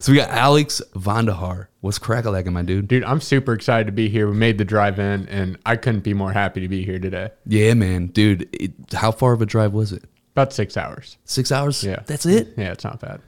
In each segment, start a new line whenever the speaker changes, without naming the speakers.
So we got Alex Vondahar. What's crack-a-lacking, my dude?
Dude, I'm super excited to be here. We made the drive in, and I couldn't be more happy to be here today.
Yeah, man, dude. It, how far of a drive was it?
About six hours.
Six hours?
Yeah.
That's it?
Yeah, it's not bad.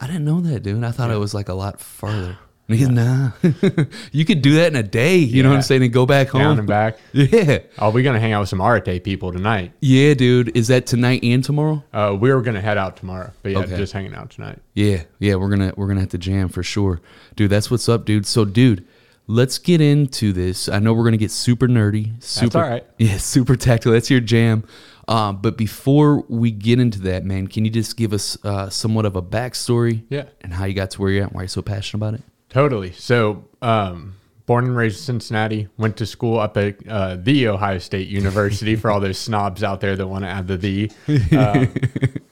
I didn't know that, dude. I thought it was like a lot farther. Nah. you could do that in a day, you know what I'm saying, and go back home.
Down and back.
Yeah.
Oh, we're gonna hang out with some Arate people tonight.
Yeah, dude. Is that tonight and tomorrow?
Uh, we were gonna head out tomorrow, but yeah,
Okay.
just hanging out tonight.
Yeah, yeah, we're gonna we're gonna have to jam for sure, dude. That's what's up, dude. So, dude, let's get into this. I know we're gonna get super nerdy, super,
all right.
yeah, super tactical. That's your jam. Um, but before we get into that, man, can you just give us uh, somewhat of a backstory?
Yeah.
and how you got to where you're at, and why you're so passionate about it?
Totally. So, um, born and raised in Cincinnati, went to school up at uh, the Ohio State University for all those snobs out there that want to add the the. Uh,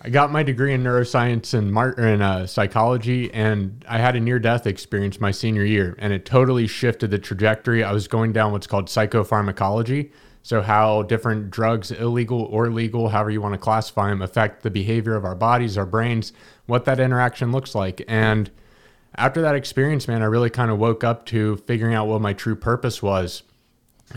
I got my degree in neuroscience and mar- in uh, psychology, and I had a near death experience my senior year, and it totally shifted the trajectory. I was going down what's called psychopharmacology. So, how different drugs, illegal or legal, however you want to classify them, affect the behavior of our bodies, our brains, what that interaction looks like. And after that experience, man, I really kind of woke up to figuring out what my true purpose was.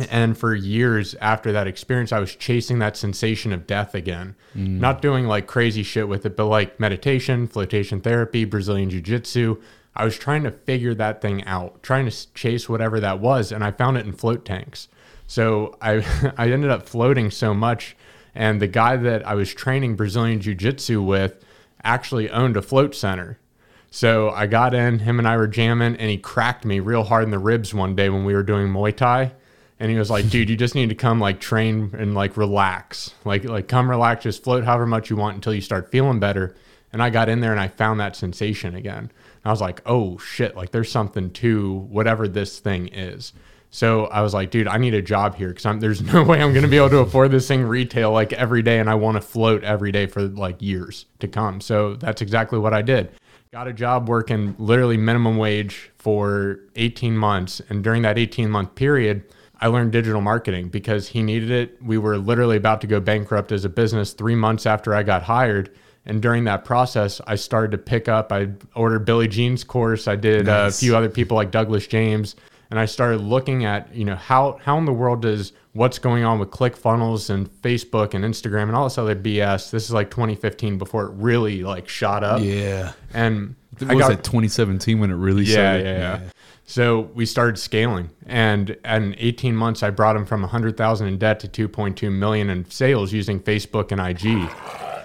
And for years after that experience, I was chasing that sensation of death again. Mm. Not doing like crazy shit with it, but like meditation, flotation therapy, Brazilian jiu jitsu. I was trying to figure that thing out, trying to chase whatever that was. And I found it in float tanks. So I, I ended up floating so much. And the guy that I was training Brazilian jiu jitsu with actually owned a float center. So I got in, him and I were jamming, and he cracked me real hard in the ribs one day when we were doing Muay Thai. And he was like, dude, you just need to come like train and like relax. Like like come relax, just float however much you want until you start feeling better. And I got in there and I found that sensation again. And I was like, oh shit, like there's something to whatever this thing is. So I was like, dude, I need a job here because there's no way I'm going to be able to afford this thing retail like every day. And I want to float every day for like years to come. So that's exactly what I did. Got a job working literally minimum wage for 18 months. And during that 18 month period, I learned digital marketing because he needed it. We were literally about to go bankrupt as a business three months after I got hired. And during that process, I started to pick up. I ordered Billy Gene's course. I did uh, a few other people like Douglas James, and I started looking at you know how how in the world does what's going on with ClickFunnels and Facebook and Instagram and all this other BS. This is like 2015 before it really like shot up.
Yeah,
And
it was at 2017 when it really
yeah,
started.
yeah, yeah. So we started scaling, and in 18 months, I brought him from 100,000 in debt to 2.2 million in sales using Facebook and IG.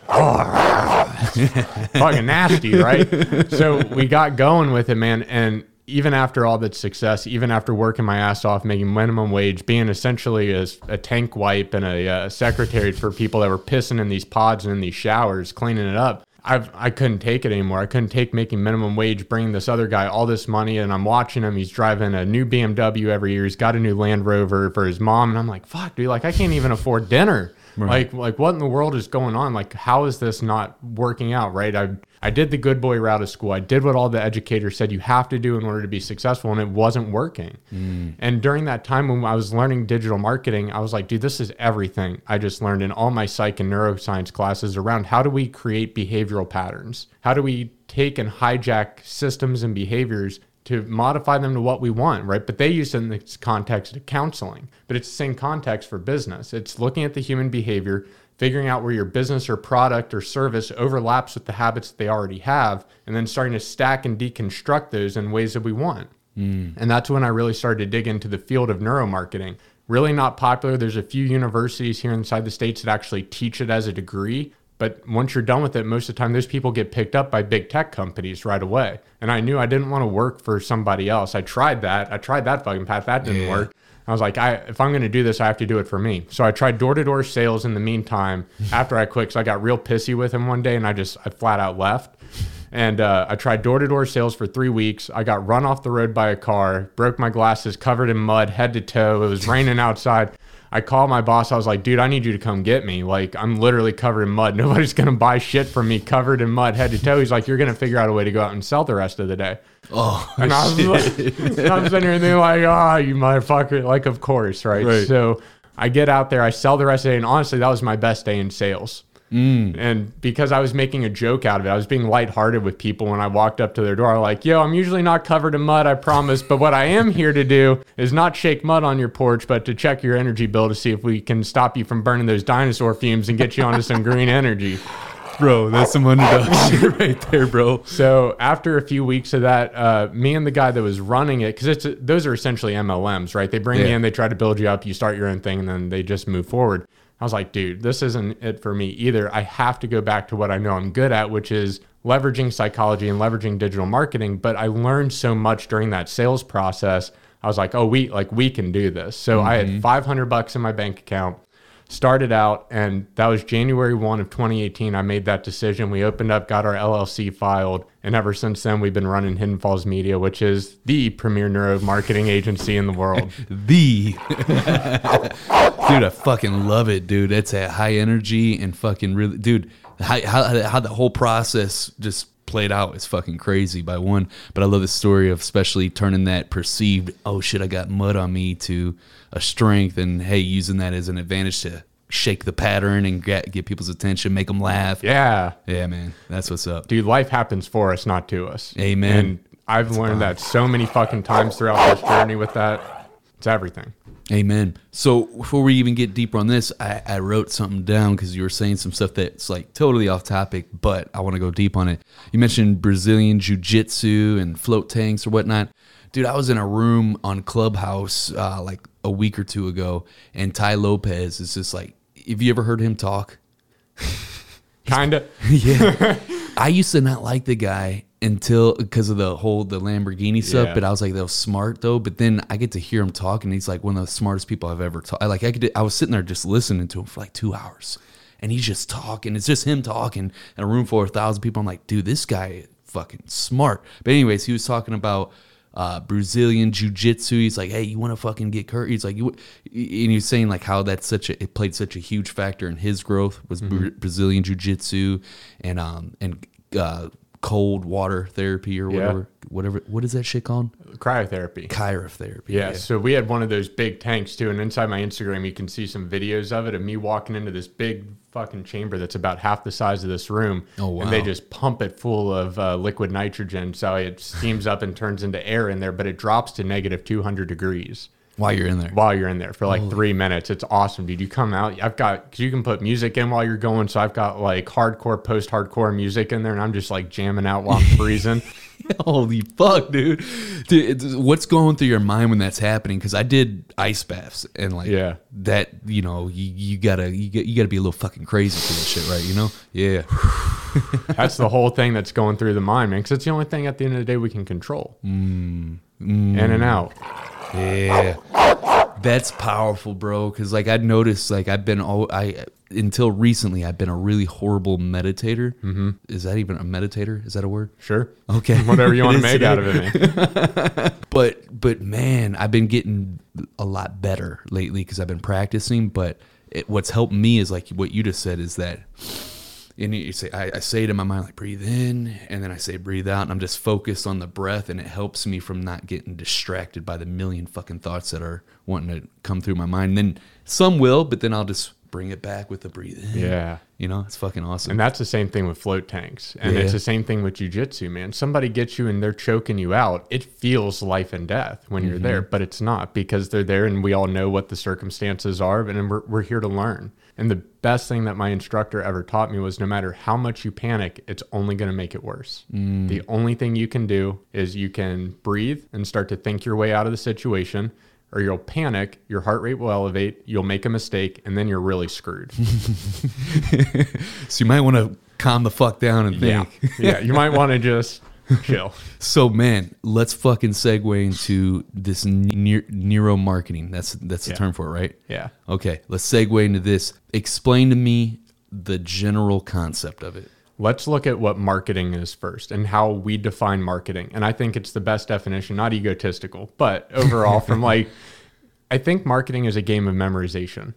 Fucking nasty, right? so we got going with it, man. And even after all that success, even after working my ass off, making minimum wage, being essentially a, a tank wipe and a, uh secretary for people that were pissing in these pods and in these showers, cleaning it up. I've, I couldn't take it anymore. I couldn't take making minimum wage, bringing this other guy all this money, and I'm watching him. He's driving a new BMW every year. He's got a new Land Rover for his mom, and I'm like, fuck, dude, like I can't even afford dinner. Like, like what in the world is going on? Like, how is this not working out? Right? I, I did the good boy route of school. I did what all the educators said you have to do in order to be successful, and it wasn't working. Mm. And during that time when I was learning digital marketing, I was like, dude, this is everything I just learned in all my psych and neuroscience classes around how do we create behavioral patterns? How do we take and hijack systems and behaviors to modify them to what we want, right? But they use it in this context of counseling. But it's the same context for business. It's looking at the human behavior, figuring out where your business or product or service overlaps with the habits that they already have, and then starting to stack and deconstruct those in ways that we want. Hmm. And that's when I really started to dig into the field of neuromarketing. Really not popular. There's a few universities here inside the States that actually teach it as a degree. But once you're done with it, most of the time those people get picked up by big tech companies right away. And I knew I didn't want to work for somebody else. I tried that. I tried that fucking path. That didn't
Yeah.
work. I was like, I if I'm going to do this, I have to do it for me. So I tried door to door sales in the meantime. After I quit, so I got real pissy with him one day, and I just I flat out left. And uh, I tried door to door sales for three weeks. I got run off the road by a car, broke my glasses, covered in mud, head to toe. It was raining outside. I called my boss. I was like, dude, I need you to come get me. Like, I'm literally covered in mud. Nobody's going to buy shit from me covered in mud, head to toe. He's like, you're going to figure out a way to go out and sell the rest of the day.
Oh,
And I was like, and I'm sitting here thinking like, ah, you motherfucker. Like, of course, right?
Right.
So I get out there, I sell the rest of the day, and honestly, that was my best day in sales. And because I was making a joke out of it, I was being lighthearted with people when I walked up to their door. Like, yo, I'm usually not covered in mud, I promise. But what I am here to do is not shake mud on your porch, but to check your energy bill to see if we can stop you from burning those dinosaur fumes and get you onto some green energy.
Bro, that's some underdog shit right there, bro.
So after a few weeks of that, uh, me and the guy that was running it, because it's those are essentially MLMs, right? They bring you in, they try to build you up, you start your own thing, and then they just move forward. I was like, dude, this isn't it for me either. I have to go back to what I know I'm good at, which is leveraging psychology and leveraging digital marketing. But I learned so much during that sales process. I was like, oh, we like we can do this. So I had mm-hmm. 500 bucks in my bank account started out and that was January 1 of 2018 I made that decision we opened up got our LLC filed and ever since then we've been running Hidden Falls Media which is the premier neuro marketing agency in the world
The dude, I fucking love it, dude. It's a high energy and fucking really, dude. How how how the whole process just played out is fucking crazy by one. But I love the story of especially turning that perceived oh shit I got mud on me to a strength and hey using that as an advantage to shake the pattern and get get people's attention, make them laugh.
yeah
Yeah, man, that's what's up.
dude life happens for us not to us
Amen.
and I've learned that so many fucking times throughout this journey with that it's everything
Amen. So before we even get deeper on this, I, I wrote something down because you were saying some stuff that's like totally off topic, but I want to go deep on it. You mentioned Brazilian jiu jitsu and float tanks or whatnot. Dude, I was in a room on Clubhouse uh, like a week or two ago, and Tai Lopez is just like, have you ever heard him talk?
kind of
yeah. I used to not like the guy until because of the whole the Lamborghini stuff,
Yeah.
but I was like, that was smart though. But then I get to hear him talk, and he's like one of the smartest people I've ever talked. Like I could, I was sitting there just listening to him for like two hours, and he's just talking. It's just him talking in a room full of a thousand people. I'm like, dude, this guy fucking smart. But anyways, he was talking about uh, Brazilian jiu jitsu. He's like, hey, you want to fucking get hurt? He's like, you, and he was saying like how that's such a it played such a huge factor in his growth was Bra- Brazilian jiu jitsu and um and uh, cold water therapy or
Yeah.
whatever whatever what is that shit called?
cryotherapy
Chirotherapy.
Yeah, so we had one of those big tanks too, and inside my Instagram you can see some videos of it of me walking into this big fucking chamber that's about half the size of this room.
Oh, wow!
And they just pump it full of uh, liquid nitrogen, so it steams up and turns into air in there, but it drops to negative 200 degrees
While you're in there.
while you're in there for like three minutes. It's awesome, dude. You come out, I've got, cause you can put music in while you're going. So I've got like hardcore, post hardcore music in there, and I'm just like jamming out while I'm freezing.
Holy fuck, dude. dude what's going through your mind when that's happening? Because I did ice baths and like
Yeah.
that, you know, you, you gotta you, got, you gotta be a little fucking crazy for this shit, right? You know? Yeah.
That's the whole thing that's going through the mind, man. Because it's the only thing at the end of the day we can control. Mm. In and mm. out.
Yeah. That's powerful, bro. Cause like I'd noticed, like I've been all I until recently, I've been a really horrible meditator. Mm-hmm. Is that even a meditator? Is that a word?
Sure.
Okay.
Whatever you want to make out of it, man.
but but man, I've been getting a lot better lately because I've been practicing. But it, what's helped me is like what you just said is that, and you say I, I say it in my mind like breathe in, and then I say breathe out, and I'm just focused on the breath, and it helps me from not getting distracted by the million fucking thoughts that are wanting to come through my mind. then some will, but then I'll just bring it back with the breathe in.
Yeah.
you know, it's fucking awesome.
And that's the same thing with float tanks. And it's the same thing with jujitsu, man. Somebody gets you and they're choking you out. It feels life and death when you're mm-hmm. there, but it's not because they're there and we all know what the circumstances are. And we're, we're here to learn. And the best thing that my instructor ever taught me was no matter how much you panic, it's only going to make it worse. Mm. The only thing you can do is you can breathe and start to think your way out of the situation. Or you'll panic, your heart rate will elevate, you'll make a mistake, and then you're really screwed.
so you might want to calm the fuck down and think.
Yeah. yeah. You might want to just chill.
So man, let's fucking segue into this ne- neuro marketing. That's that's the
Yeah.
term for it, right?
Yeah.
Okay, let's segue into this. Explain to me the general concept of it.
Let's look at what marketing is first and how we define marketing. And I think it's the best definition, not egotistical, but overall, from like, I think marketing is a game of memorization.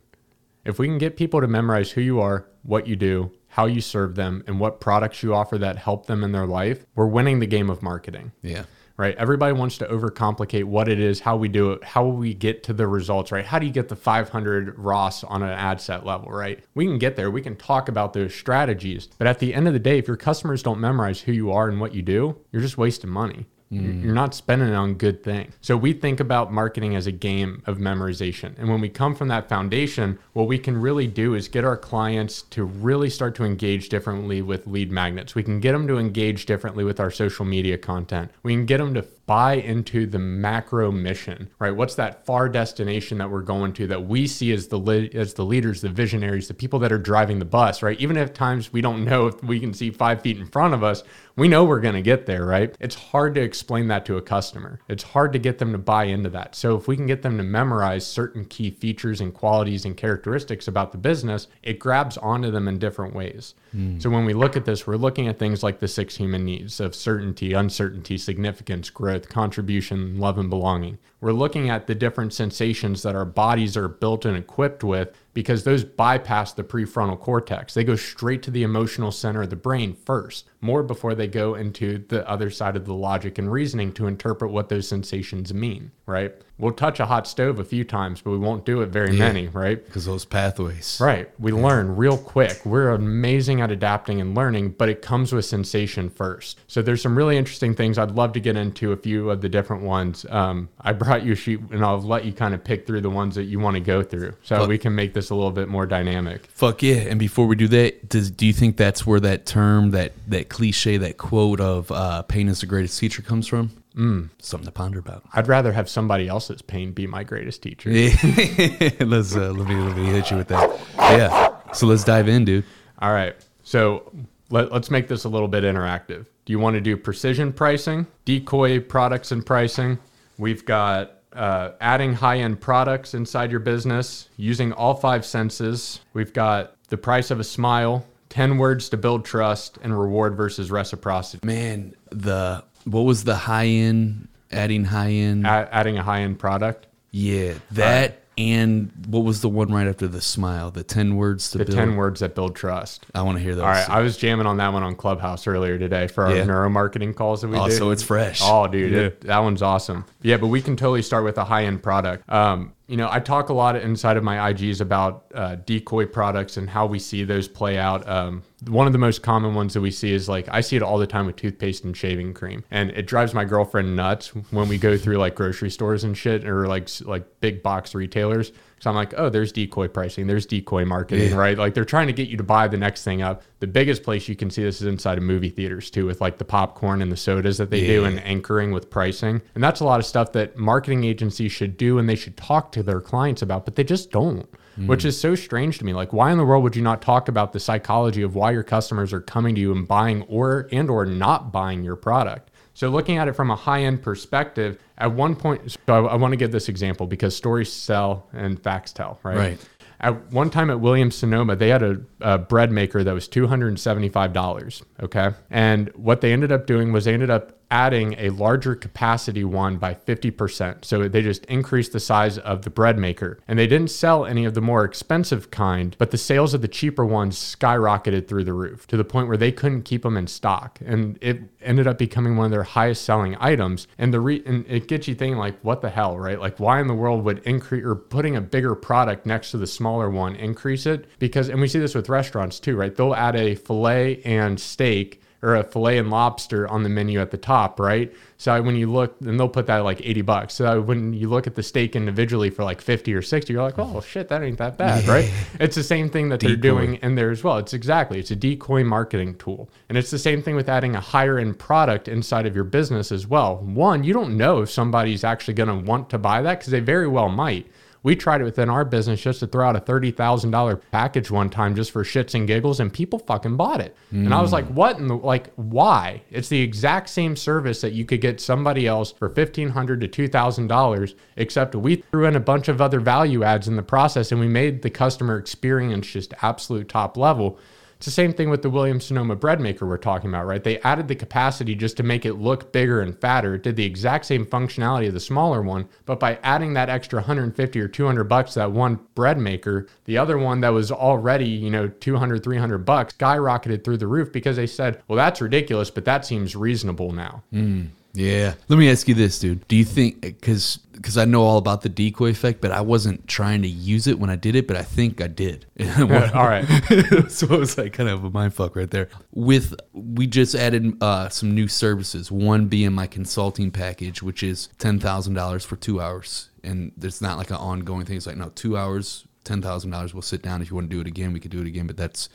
If we can get people to memorize who you are, what you do, how you serve them, and what products you offer that help them in their life, we're winning the game of marketing.
Yeah.
right? Everybody wants to overcomplicate what it is, how we do it, how we get to the results, right? How do you get the 500 ROAS on an ad set level, right? We can get there. We can talk about those strategies. But at the end of the day, if your customers don't memorize who you are and what you do, you're just wasting money. Mm. You're not spending it on good things. So we think about marketing as a game of memorization. And when we come from that foundation, what we can really do is get our clients to really start to engage differently with lead magnets. We can get them to engage differently with our social media content. We can get them to buy into the macro mission, right? What's that far destination that we're going to that we see as the li- as the leaders, the visionaries, the people that are driving the bus, right? Even if times we don't know if we can see five feet in front of us, we know we're going to get there, right? It's hard to explain that to a customer. It's hard to get them to buy into that. So if we can get them to memorize certain key features and qualities and characteristics about the business, it grabs onto them in different ways. Mm. So when we look at this, we're looking at things like the six human needs of certainty, uncertainty, significance, growth, contribution, love, and belonging. We're looking at the different sensations that our bodies are built and equipped with because those bypass the prefrontal cortex. They go straight to the emotional center of the brain first, more before they go into the other side of the logic and reasoning to interpret what those sensations mean, right? We'll touch a hot stove a few times, but we won't do it very yeah, many, right?
Because those pathways.
Right. We yeah. learn real quick. We're amazing at adapting and learning, but it comes with sensation first. So there's some really interesting things I'd love to get into a few of the different ones. Um, I brought you a sheet and I'll let you kind of pick through the ones that you want to go through so Fuck. we can make this a little bit more dynamic.
Fuck yeah. And before we do that, does, do you think that's where that term, that, that cliche, that quote of uh, pain is the greatest teacher comes from? Mm, something to ponder about.
I'd rather have somebody else's pain be my greatest teacher.
let's uh, let me let me hit you with that. Yeah. So let's dive in, dude.
All right. So let, let's make this a little bit interactive. Do you want to do precision pricing, decoy products and pricing? We've got uh, adding high end products inside your business, using all five senses. We've got the price of a smile, 10 words to build trust, and reward versus reciprocity.
Man, the what was the high end? Adding high end,
adding a high end product.
Yeah, that and what was the one right after the smile? The ten words to
the
build.
ten words that build trust.
I want to hear those.
All right, I was jamming on that one on Clubhouse earlier today for our yeah. neuromarketing calls that we
oh,
do.
so it's fresh.
Oh, dude, yeah. it, that one's awesome. Yeah, but we can totally start with a high end product. Um, you know, I talk a lot inside of my IGs about uh, decoy products and how we see those play out. Um, one of the most common ones that we see is like I see it all the time with toothpaste and shaving cream, and it drives my girlfriend nuts when we go through like grocery stores and shit or like like big box retailers. So I'm like, oh, there's decoy pricing, there's decoy marketing, yeah. right? Like they're trying to get you to buy the next thing up. The biggest place you can see this is inside of movie theaters too, with like the popcorn and the sodas that they yeah. do and anchoring with pricing. And that's a lot of stuff that marketing agencies should do and they should talk to their clients about, but they just don't. Mm. Which is so strange to me. Like, why in the world would you not talk about the psychology of why your customers are coming to you and buying or and or not buying your product? So looking at it from a high end perspective, at one point, so I, I want to give this example because stories sell and facts tell, right?
Right.
At one time at Williams Sonoma, they had a, a bread maker that was $275. Okay. And what they ended up doing was they ended up adding a larger capacity one by 50%. So they just increased the size of the bread maker. And they didn't sell any of the more expensive kind, but the sales of the cheaper ones skyrocketed through the roof to the point where they couldn't keep them in stock. And it ended up becoming one of their highest selling items. And the re- and it gets you thinking like what the hell, right? Like why in the world would increase or putting a bigger product next to the smaller one increase it? Because and we see this with restaurants too, right? They'll add a fillet and steak or a filet and lobster on the menu at the top, right? So when you look, and they'll put that like 80 bucks. So when you look at the steak individually for like 50 or 60, you're like, oh shit, that ain't that bad, right? It's the same thing that decoy. they're doing in there as well. It's exactly, it's a decoy marketing tool. And it's the same thing with adding a higher end product inside of your business as well. One, you don't know if somebody's actually going to want to buy that because they very well might. We tried it within our business just to throw out a $30,000 package one time just for shits and giggles, and people fucking bought it. Mm. And I was like, what? And like, why? It's the exact same service that you could get somebody else for $1,500 to $2,000, except we threw in a bunch of other value adds in the process and we made the customer experience just absolute top level. It's the same thing with the Williams Sonoma bread maker we're talking about, right? They added the capacity just to make it look bigger and fatter. It did the exact same functionality of the smaller one, but by adding that extra 150 or 200 bucks that one bread maker, the other one that was already, you know, 200, 300 bucks skyrocketed through the roof because they said, well, that's ridiculous, but that seems reasonable now. Mm.
Yeah. Let me ask you this, dude. Do you think because because I know all about the decoy effect, but I wasn't trying to use it when I did it, but I think I did.
All right.
so it was like kind of a mind fuck right there. With we just added uh, some new services. One being my consulting package, which is ten thousand dollars for two hours, and it's not like an ongoing thing. It's like no, two hours, ten thousand dollars. We'll sit down if you want to do it again. We could do it again, but that's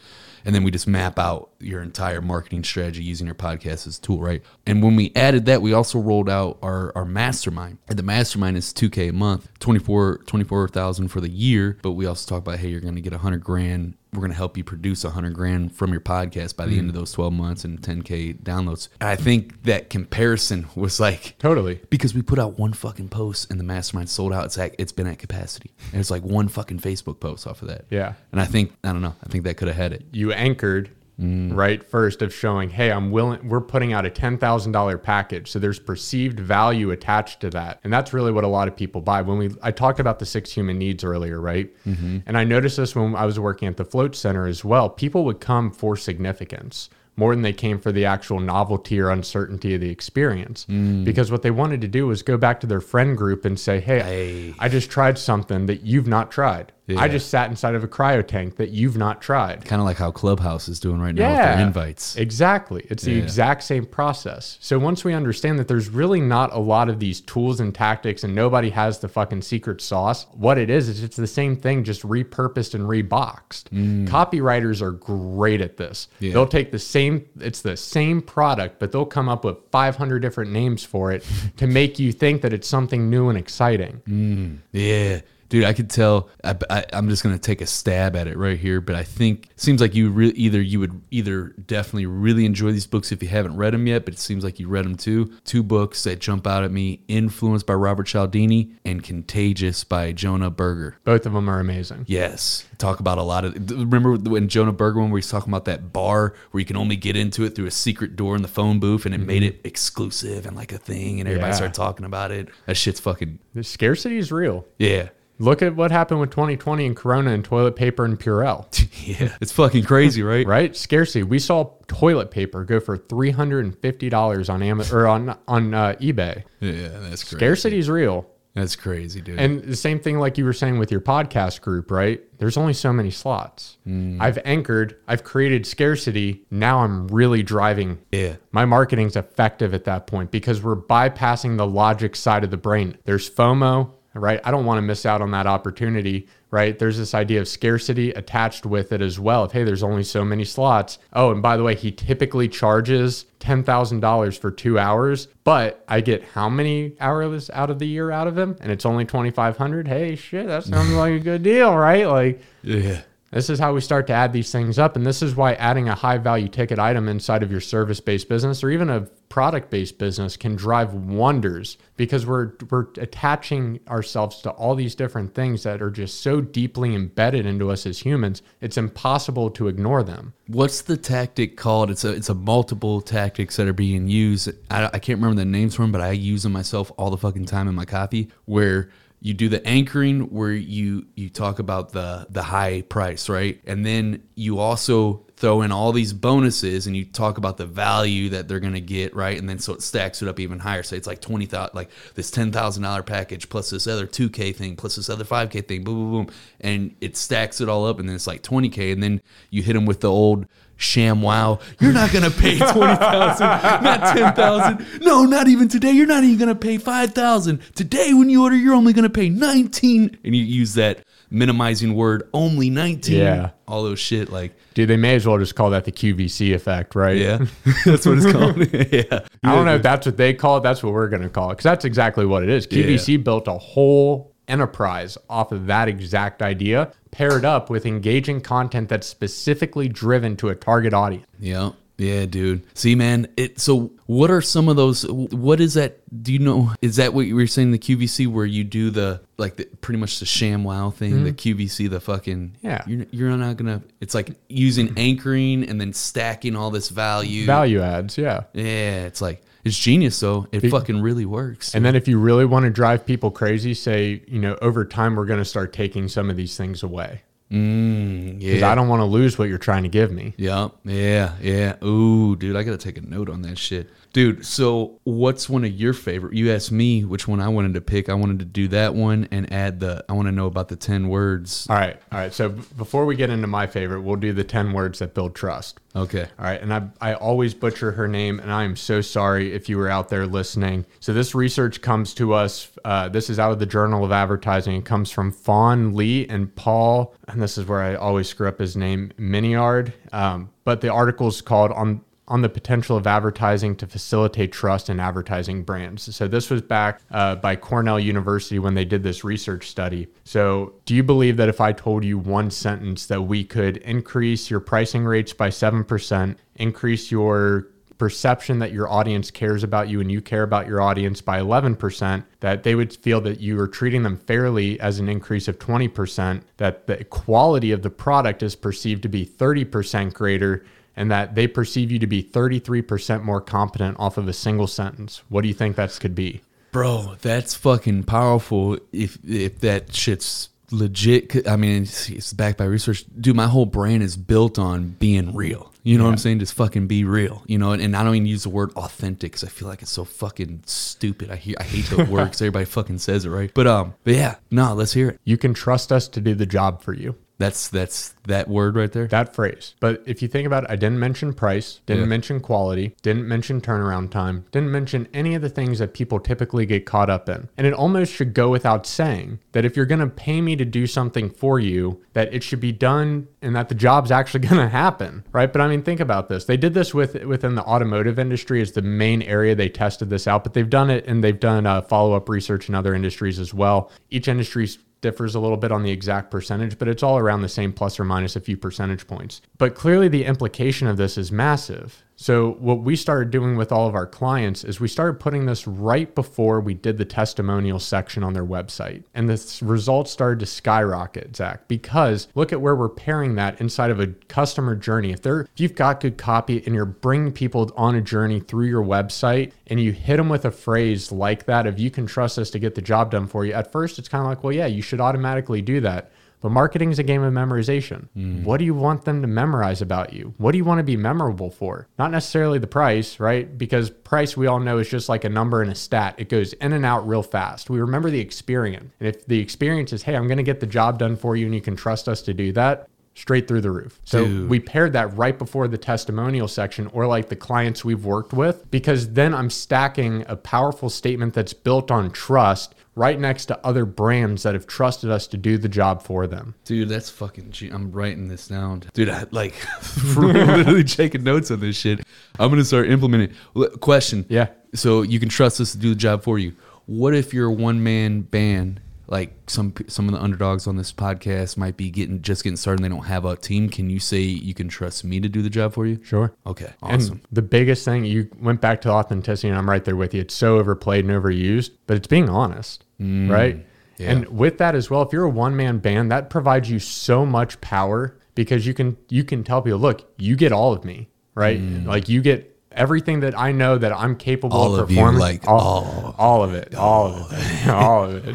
and then we just map out your entire marketing strategy using your podcast as a tool, right? And when we added that, we also rolled out our, our mastermind. And the mastermind is 2K a month, 24 24,000 for the year, but we also talk about hey, you're going to get 100 grand we're going to help you produce 100 grand from your podcast by the mm. end of those 12 months and 10k downloads. I think that comparison was like
totally.
Because we put out one fucking post and the mastermind sold out. It's at, it's been at capacity. And it's like one fucking facebook post off of that.
Yeah.
And i think i don't know i think that could have had it.
You anchored Mm. right? First, of showing, hey, I'm willing, we're putting out a $10,000 package. So there's perceived value attached to that. And that's really what a lot of people buy. When we, I talked about the six human needs earlier, right? Mm-hmm. And I noticed this when I was working at the Float Center as well. People would come for significance more than they came for the actual novelty or uncertainty of the experience. Mm. Because what they wanted to do was go back to their friend group and say, hey, hey. I just tried something that you've not tried. Yeah. I just sat inside of a cryo tank that you've not tried.
Kind of like how Clubhouse is doing right now yeah, with their invites.
Exactly. It's yeah. the exact same process. So once we understand that there's really not a lot of these tools and tactics and nobody has the fucking secret sauce, what it is is it's the same thing just repurposed and reboxed. Mm. Copywriters are great at this. They'll take the same it's the same product, but they'll come up with 500 different names for it to make you think that it's something new and exciting.
Mm. Yeah dude, I could tell. I, am just gonna take a stab at it right here, but I think seems like you re- either you would either definitely really enjoy these books if you haven't read them yet, but it seems like you read them too. Two books that jump out at me: "Influenced" by Robert Cialdini and "Contagious" by Jonah Berger.
Both of them are amazing.
Yes, talk about a lot of. Remember when Jonah Berger when we was talking about that bar where you can only get into it through a secret door in the phone booth, and it mm-hmm. made it exclusive and like a thing, and everybody yeah. started talking about it. That shit's fucking.
The scarcity is real.
Yeah.
Look at what happened with 2020 and Corona and toilet paper and Purell.
yeah, it's fucking crazy, right?
right? Scarcity. We saw toilet paper go for three hundred and fifty dollars on Amazon or on on uh, eBay.
Yeah, that's crazy.
Scarcity is real.
That's crazy, dude.
And the same thing, like you were saying with your podcast group, right? There's only so many slots. Mm. I've anchored, I've created scarcity. Now I'm really driving.
Yeah.
My marketing's effective at that point because we're bypassing the logic side of the brain. There's FOMO, right? I don't want to miss out on that opportunity, right? There's this idea of scarcity attached with it as well. If, hey, there's only so many slots. Oh, and by the way, he typically charges $10,000 for 2 hours, but I get how many hours out of the year out of him and it's only 2500. Hey, shit, that sounds like a good deal, right? Like
Yeah.
This is how we start to add these things up. And this is why adding a high value ticket item inside of your service based business or even a product based business can drive wonders because we're, we're attaching ourselves to all these different things that are just so deeply embedded into us as humans. It's impossible to ignore them.
What's the tactic called? It's a, it's a multiple tactics that are being used. I, I can't remember the names for them, but I use them myself all the fucking time in my coffee where you do the anchoring where you you talk about the the high price right? And then you also throw in all these bonuses and you talk about the value that they're going to get right? And then so it stacks it up even higher. So it's like 20000 like this $10000 package plus this other 2k thing plus this other 5k thing boom boom boom. And it stacks it all up and then it's like 20k and then you hit them with the old sham wow you're not going to pay 20000 not 10000 no not even today. You're not even going to pay 5000 today when you order you're only going to pay 19 and you use that minimizing word only 19
yeah.
All those shit like
dude they may as well just call that the qvc effect right?
Yeah. That's what it's called. Yeah.
I don't know if that's what they call it. That's what we're going to call it because that's exactly what it is. Qvc yeah. built a whole enterprise off of that exact idea paired up with engaging content that's specifically driven to a target audience.
Yeah. Yeah, dude. See, man. It. So, what are some of those? What is that? Do you know? Is that what you were saying? The QVC where you do the like the, pretty much the sham wow thing. Mm-hmm. The QVC, the fucking
yeah.
You're, you're not gonna. It's like using anchoring and then stacking all this value.
Value adds. Yeah.
Yeah. It's like it's genius though. It fucking really works.
And then if you really want to drive people crazy, say, you know, over time we're going to start taking some of these things away.
Mm,
because. I don't want to lose what you're trying to give me.
Yeah, yeah, yeah. Ooh, dude, I gotta take a note on that shit, dude. So, what's one of your favorite? You asked me which one I wanted to pick. I wanted to do that one and add the. I want to know about the ten words.
All right, all right. So b- before we get into my favorite, we'll do the ten words that build trust.
Okay.
All right, and I I always butcher her name, and I am so sorry if you were out there listening. So this research comes to us. Uh, this is out of the Journal of Advertising. It comes from Fawn Lee and Paul, and this is where I always screw up his name, Miniard. Um, but the article is called on on the potential of advertising to facilitate trust in advertising brands. So this was back uh, by Cornell University when they did this research study. So do you believe that if I told you one sentence that we could increase your pricing rates by 7%, increase your perception that your audience cares about you and you care about your audience by 11%, that they would feel that you are treating them fairly as an increase of 20%, that the quality of the product is perceived to be 30% greater, and that they perceive you to be 33% more competent off of a single sentence. What do you think that could be?
Bro, that's fucking powerful. If if that shit's legit. I mean, it's, it's backed by research. Dude, my whole brand is built on being real. You know what I'm saying? Just fucking be real. You know, and, and I don't even use the word authentic because I feel like it's so fucking stupid. I hear, I hate the word because everybody fucking says it, right? But um, but yeah, no, let's hear it.
You can trust us to do the job for you.
That's that's that word right there.
That phrase. But if you think about it, I didn't mention price, didn't
Yeah.
mention quality, didn't mention turnaround time, didn't mention any of the things that people typically get caught up in. And it almost should go without saying that if you're going to pay me to do something for you, that it should be done and that the job's actually going to happen, right? But I mean, think about this. They did this with within the automotive industry is the main area they tested this out, but they've done it and they've done uh, follow-up research in other industries as well. Each industry's differs a little bit on the exact percentage, but it's all around the same plus or minus a few percentage points. But clearly, the implication of this is massive. So, what we started doing with all of our clients is we started putting this right before we did the testimonial section on their website. And the results started to skyrocket, Zach, because look at where we're pairing that inside of a customer journey. If they're if you've got good copy and you're bringing people on a journey through your website and you hit them with a phrase like that if you can trust us to get the job done for you, at first it's kind of like, well, yeah, you should automatically do that. But marketing is a game of memorization. Mm. What do you want them to memorize about you? What do you want to be memorable for? Not necessarily the price, right? Because price, we all know, is just like a number and a stat. It goes in and out real fast. We remember the experience. And if the experience is, hey, I'm going to get the job done for you and you can trust us to do that, straight through the roof. So
Dude.
we paired that right before the testimonial section or like the clients we've worked with because then I'm stacking a powerful statement that's built on trust right next to other brands that have trusted us to do the job for them.
Dude, that's fucking. G- I'm writing this down, dude. I like literally taking notes on this shit. I'm gonna start implementing. Question.
Yeah.
So you can trust us to do the job for you. What if you're a one man band? Like some some of the underdogs on this podcast might be getting just getting started. and They don't have a team. Can you say you can trust me to do the job for you?
Sure.
Okay. Awesome.
And the biggest thing you went back to authenticity, and I'm right there with you. It's so overplayed and overused, but it's being honest, Mm. right?
yeah.
And with that as well, if you're a one man band, that provides you so much power because you can you can tell people, look, you get all of me, right? Mm. Like you get everything that I know that I'm capable
All
of
of you,
performing.
like,
all,
all.
all of it, all of it, all of it.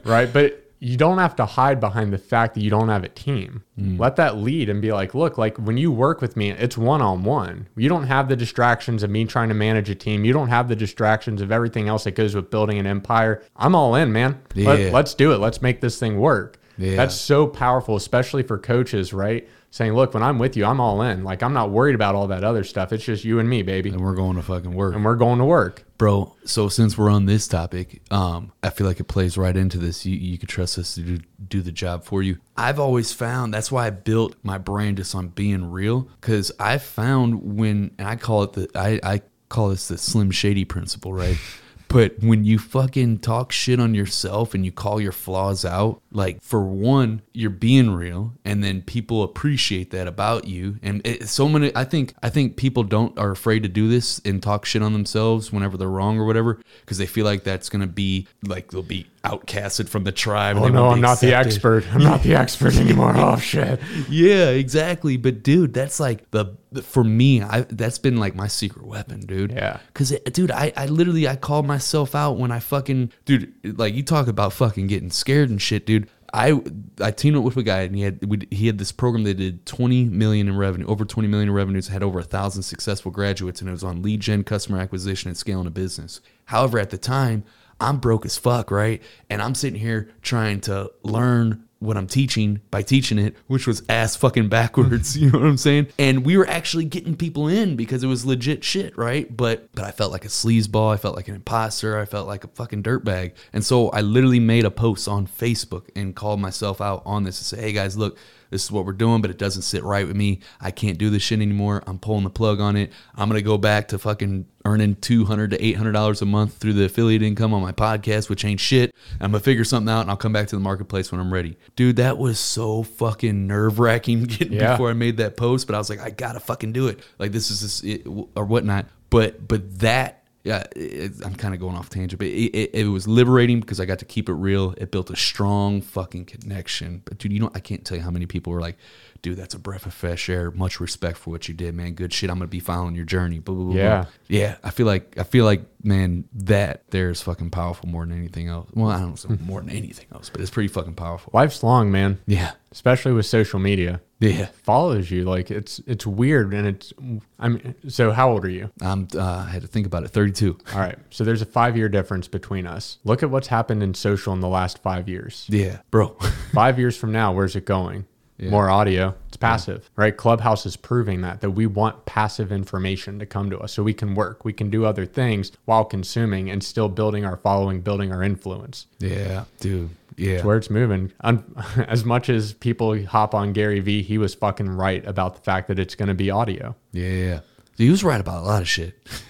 right, but you don't have to hide behind the fact that you don't have a team. Mm. Let that lead and be like, look, like when you work with me, it's one on one. You don't have the distractions of me trying to manage a team. You don't have the distractions of everything else that goes with building an empire. I'm all in, man.
Yeah.
Let, let's do it. Let's make this thing work.
Yeah.
That's so powerful, especially for coaches, right? Saying, look, when I'm with you, I'm all in. Like, I'm not worried about all that other stuff. It's just you and me, baby.
and we're going to fucking work.
And we're going to work.
Bro, so since we're on this topic, um, I feel like it plays right into this. You, you could trust us to do, do the job for you. I've always found that's why I built my brand just on being real. Because I found when, and I call it the, I, I call this the Slim Shady principle, right? But when you fucking talk shit on yourself and you call your flaws out, like for one, you're being real, and then people appreciate that about you. And it, so many, I think, I think people don't are afraid to do this and talk shit on themselves whenever they're wrong or whatever, because they feel like that's gonna be like they'll be outcasted from the tribe.
Oh, no, I'm not the expert. I'm not the expert anymore. Oh, shit.
Yeah, exactly. But dude, that's like the for me. I that's been like my secret weapon, dude.
Yeah.
Cause eh, dude, I I literally I called myself out when I fucking dude like you talk about fucking getting scared and shit, dude. I I teamed up with a guy and he had we, he had this program that did 20 million in revenue, over 20 million in revenues, had over a thousand successful graduates, and it was on lead gen, customer acquisition, and scaling a business. However, at the time, I'm broke as fuck, right? And I'm sitting here trying to learn what I'm teaching by teaching it, which was ass fucking backwards. You know what I'm saying? And we were actually getting people in because it was legit shit, right? But but I felt like a sleazeball. I felt like an imposter. I felt like a fucking dirtbag. And so I literally made a post on Facebook and called myself out on this and say, hey guys, look, this is what we're doing, but it doesn't sit right with me. I can't do this shit anymore. I'm pulling the plug on it. I'm gonna go back to fucking earning two hundred to eight hundred dollars a month through the affiliate income on my podcast, which ain't shit. I'm gonna figure something out, and I'll come back to the marketplace when I'm ready. Dude, that was so fucking nerve wracking getting
Yeah.
before I made that post, but I was like, I gotta fucking do it. Like this is this it, or whatnot. But but that yeah, it, I'm kind of going off tangent, but it, it, it was liberating because I got to keep it real. It built a strong fucking connection. But dude, you know, I can't tell you how many people were like, "Dude, that's a breath of fresh air. Much respect for what you did, man. Good shit. I'm gonna be following your journey." Blah, blah, blah.
Yeah.
yeah. I feel like I feel like man, that there is fucking powerful more than anything else. Well, I don't know more than anything else, but it's pretty fucking powerful.
Life's long, man.
Yeah,
Especially with social media.
yeah.
Follows you. Like it's it's weird and it's I mean so how old are you?
I'm. Uh, I had to think about it. 32.
All right. So there's a five year difference between us. Look at what's happened in social in the last five years.
Yeah, bro.
Five years from now, where's it going? More audio. It's passive, right? Clubhouse is proving that that we want passive information to come to us so we can work, we can do other things while consuming and still building our following, building our influence.
yeah, dude. Yeah.
It's Where it's moving. Un- as much as people hop on Gary Vee, he was fucking right about the fact that it's going to be audio.
Yeah, yeah, yeah. He was right about a lot of shit.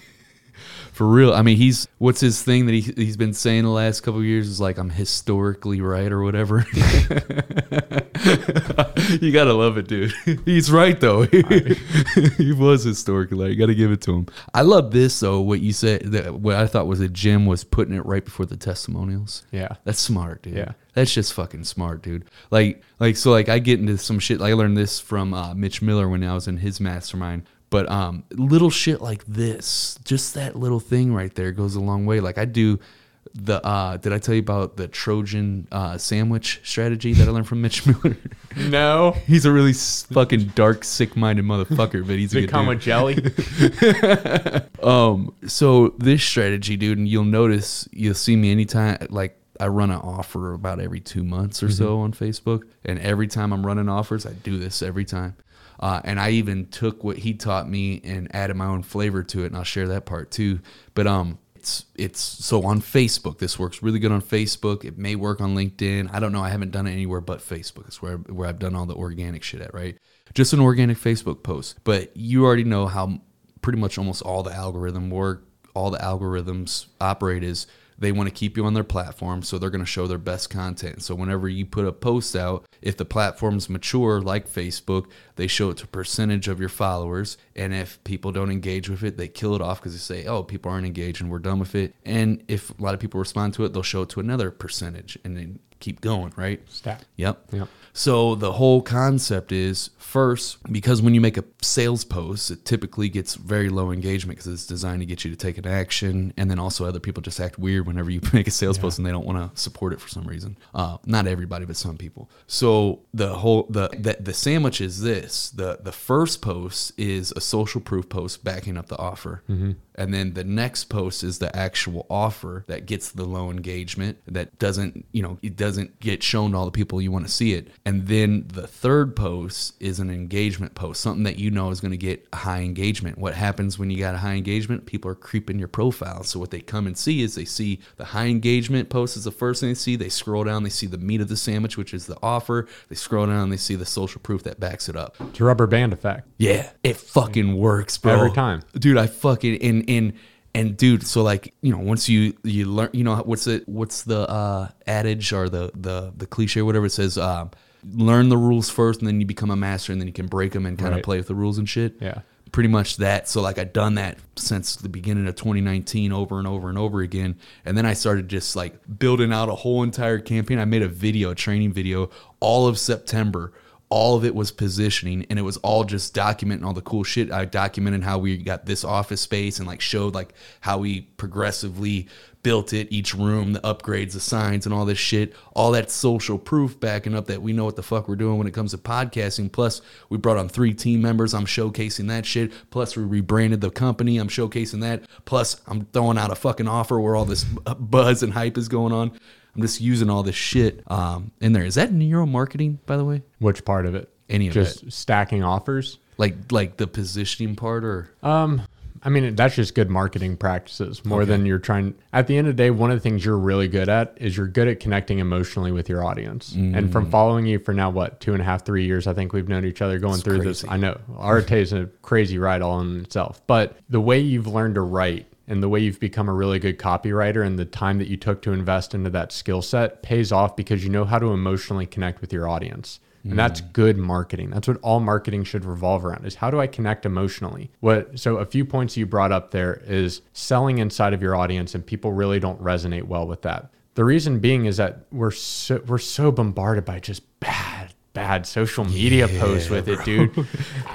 For real. I mean, he's what's his thing that he he's been saying the last couple of years is like I'm historically right or whatever. you gotta love it, dude. He's right though. he was historically right. You gotta give it to him. I love this though. What you said, that what I thought was a gem was putting it right before the testimonials.
Yeah.
That's smart, dude.
Yeah.
That's just fucking smart, dude. Like, like so, like I get into some shit. Like I learned this from uh, Mitch Miller when I was in his mastermind. But um, little shit like this, just that little thing right there goes a long way. Like I do the. Uh, did I tell you about the Trojan uh, sandwich strategy that I learned from Mitch Miller?
No.
he's a really fucking dark, sick-minded motherfucker, but he's a good
Become
dude.
a jelly.
Um, so this strategy, dude, and you'll notice you'll see me anytime like I run an offer about every two months or so on Facebook, and every time I'm running offers, I do this every time. Uh, and I even took what he taught me and added my own flavor to it, and I'll share that part too. But um, it's it's so on Facebook. This works really good on Facebook. It may work on LinkedIn. I don't know. I haven't done it anywhere but Facebook. It's where where I've done all the organic shit at. Right, just an organic Facebook post. But you already know how pretty much almost all the algorithm work, all the algorithms operate is they want to keep you on their platform, so they're going to show their best content. So whenever you put a post out, if the platform's mature like Facebook, they show it to a percentage of your followers, and if people don't engage with it, they kill it off because they say, "Oh, people aren't engaged, and we're done with it." And if a lot of people respond to it, they'll show it to another percentage, and then keep going, right?
Stat.
Yep.
Yep.
So the whole concept is first because when you make a sales post, it typically gets very low engagement because it's designed to get you to take an action, and then also other people just act weird whenever you make a sales post and they don't want to support it for some reason. Uh, not everybody, but some people. So the whole the, the the sandwich is this: the the first post is a social proof post backing up the offer, and then the next post is the actual offer that gets the low engagement that doesn't you know it doesn't get shown to all the people you want to see it and then the third post is an engagement post something that you know is going to get a high engagement what happens when you got a high engagement people are creeping your profile so what they come and see is they see the high engagement post is the first thing they see they scroll down they see the meat of the sandwich which is the offer they scroll down they see the social proof that backs it up
It's a rubber band effect.
yeah, it fucking works, bro.
Every time.
dude. I fucking and and and dude. So like you know, once you you learn, you know, what's it? What's the uh, adage or the the the cliche, or whatever it says? Uh, learn the rules first, and then you become a master, and then you can break them and kind of
Right.
play with the rules and shit.
Yeah.
Pretty much that. So like I've done that since the beginning of 2019 over and over and over again. And then I started just like building out a whole entire campaign. I made a video, a training video all of September all of it was positioning and it was all just documenting all the cool shit. I documented how we got this office space and like showed like how we progressively built it, each room, the upgrades, the signs, and all this shit. All that social proof backing up that we know what the fuck we're doing when it comes to podcasting. Plus, we brought on three team members. I'm showcasing that shit. Plus, we rebranded the company. I'm showcasing that. Plus, I'm throwing out a fucking offer where all this buzz and hype is going on. I'm just using all this shit um, in there. Is that neuromarketing, by the way?
Which part of it?
Any of
Just
it?
stacking offers.
Like like the positioning part, or
Um, I mean, that's just good marketing practices more than you're trying. At the end of the day, one of the things you're really good at is you're good at connecting emotionally with your audience. And
Mm.
from following you for now, what, two and a half, three years, I think we've known each other going through this. I know Arte is a crazy ride all in itself, but the way you've learned to write and the way you've become a really good copywriter and the time that you took to invest into that skill set pays off because you know how to emotionally connect with your audience. And that's mm. good marketing. That's what all marketing should revolve around is how do I connect emotionally? What so a few points you brought up there is selling inside of your audience and people really don't resonate well with that. The reason being is that we're so we're so bombarded by just bad bad social media posts with it, dude.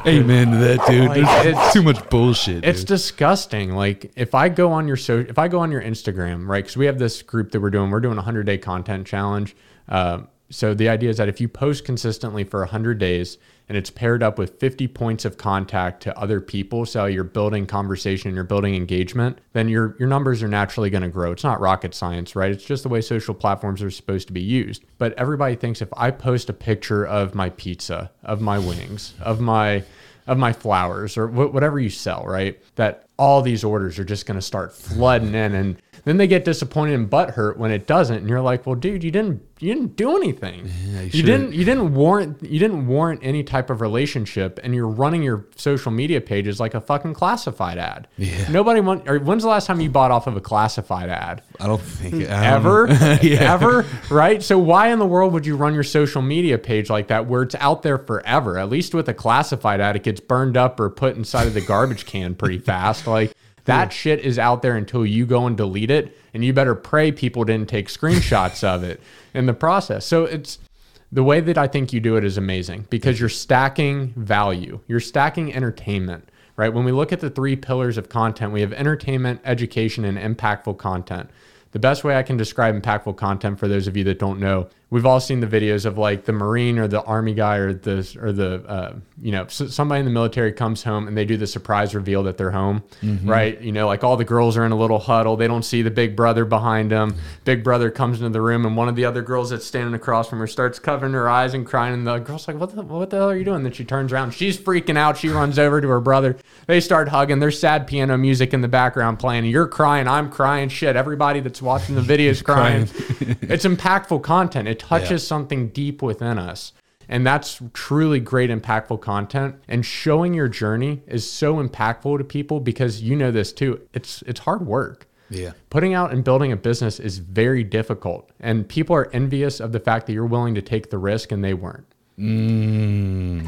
amen to that, dude.
Like,
There's
it's-
too much bullshit.
It's
dude.
disgusting. Like if I go on your so if I go on your Instagram, right? Because we have this group that we're doing. We're doing a hundred day content challenge. Um, so the idea is that if you post consistently for hundred days and it's paired up with 50 points of contact to other people, so you're building conversation you're building engagement, then your your numbers are naturally going to grow. It's not rocket science, right? It's just the way social platforms are supposed to be used. But everybody thinks if I post a picture of my pizza, of my wings, of my of my flowers or wh- whatever you sell, right? That all these orders are just going to start flooding in, and then they get disappointed and butthurt when it doesn't, and you're like, well, dude, you didn't you didn't do anything.
you
you didn't you didn't warrant you didn't warrant any type of relationship, and you're running your social media pages like a fucking classified ad.
Yeah.
Nobody want. Or when's the last time you bought off of a classified ad?
I don't think
ever.
Yeah.
ever, right? So why in the world would you run your social media page like that, where it's out there forever? At least with a classified ad, it gets burned up or put inside of the garbage can pretty fast. Like that shit is out there until you go and delete it, and you better pray people didn't take screenshots of it in the process. So it's the way that I think you do it is amazing because you're stacking value, you're stacking entertainment right? When we look at the three pillars of content, we have entertainment, education, and impactful content. The best way I can describe impactful content for those of you that don't know, we've all seen the videos of like the Marine or the Army guy or the or the uh, you know somebody in the military comes home and they do the surprise reveal that they're home, right? You know, like all the girls are in a little huddle, they don't see the big brother behind them. Big brother comes into the room and one of the other girls that's standing across from her starts covering her eyes and crying, and the girl's like, "What the what the hell are you doing?" Then she turns around, she's freaking out. She runs over to her brother. They start hugging. There's sad piano music in the background playing. You're crying. I'm crying. Shit. Everybody that's watching the video is crying. it's impactful content. It touches
Yeah.
something deep within us. And that's truly great, impactful content. And showing your journey is so impactful to people because you know this too. It's it's hard work.
Yeah.
Putting out and building a business is very difficult. And people are envious of the fact that you're willing to take the risk and they weren't. Mm.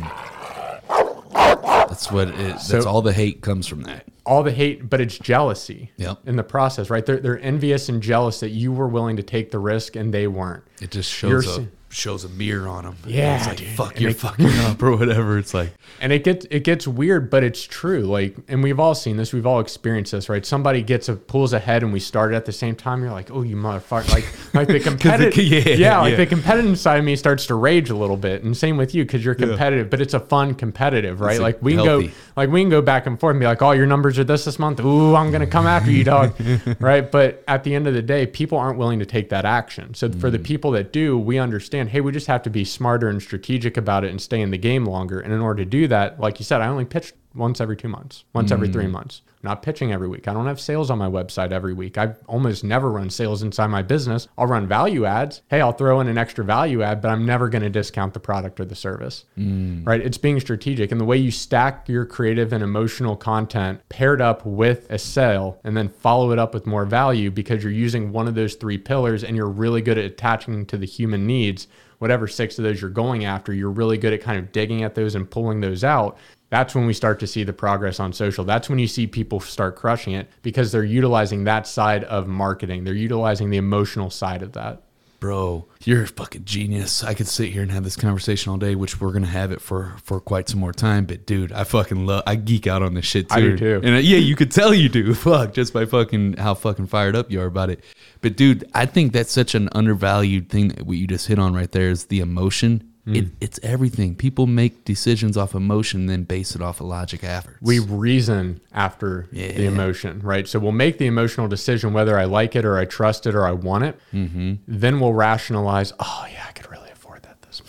That's what it is.
So-
That's all the hate comes from that.
all the hate, but it's jealousy
Yep.
in the process, right? They're, they're envious and jealous that you were willing to take the risk and they weren't.
It just
You're
shows a
se-
shows a mirror on them.
Yeah,
it's like
dude.
fuck,
And
you're
it-
fucking up or whatever. It's like
And it gets it gets weird, but it's true. Like, and we've all seen this. We've all experienced this, right? Somebody gets a pulls ahead, and we start at the same time. You're like, oh, you motherfucker! Like, like the competitive,
yeah,
yeah, like the competitive side of me starts to rage a little bit, and same with you because you're competitive, but it's a fun competitive, right?
It's,
like we can go, like we can go back and forth and be like, oh, your numbers are this this month. Ooh, I'm gonna come after you, dog, right? But at the end of the day, people aren't willing to take that action. So for
Mm.
the people that do, we understand. Hey, we just have to be smarter and strategic about it and stay in the game longer. And in order to do that, like you said, I only pitch once every two months, once every
Mm.
three months. I'm not pitching every week. I don't have sales on my website every week. I almost never run sales inside my business. I'll run value ads. Hey, I'll throw in an extra value ad, but I'm never going to discount the product or the service. Mm. Right? It's being strategic. And the way you stack your creative and emotional content paired up with a sale and then follow it up with more value because you're using one of those three pillars and you're really good at attaching to the human needs whatever six of those you're going after, you're really good at kind of digging at those and pulling those out. That's when we start to see the progress on social. That's when you see people start crushing it because they're utilizing that side of marketing. They're utilizing the emotional side of that.
Bro, you're a fucking genius. I could sit here and have this conversation all day, which we're gonna have it for for quite some more time. But dude, I fucking love. I geek out on this shit too.
I do too.
And uh, yeah, you could tell you do. Fuck, just by fucking how fucking fired up you are about it. But dude, I think that's such an undervalued thing that what you just hit on right there is the emotion.
Hmm.
It, it's everything. People make decisions off emotion, then base it off of logic afterwards.
we reason after the emotion, right? So we'll make the emotional decision whether I like it or I trust it or I want it. Mm-hmm. Then we'll rationalize, oh, yeah, I could really afford that this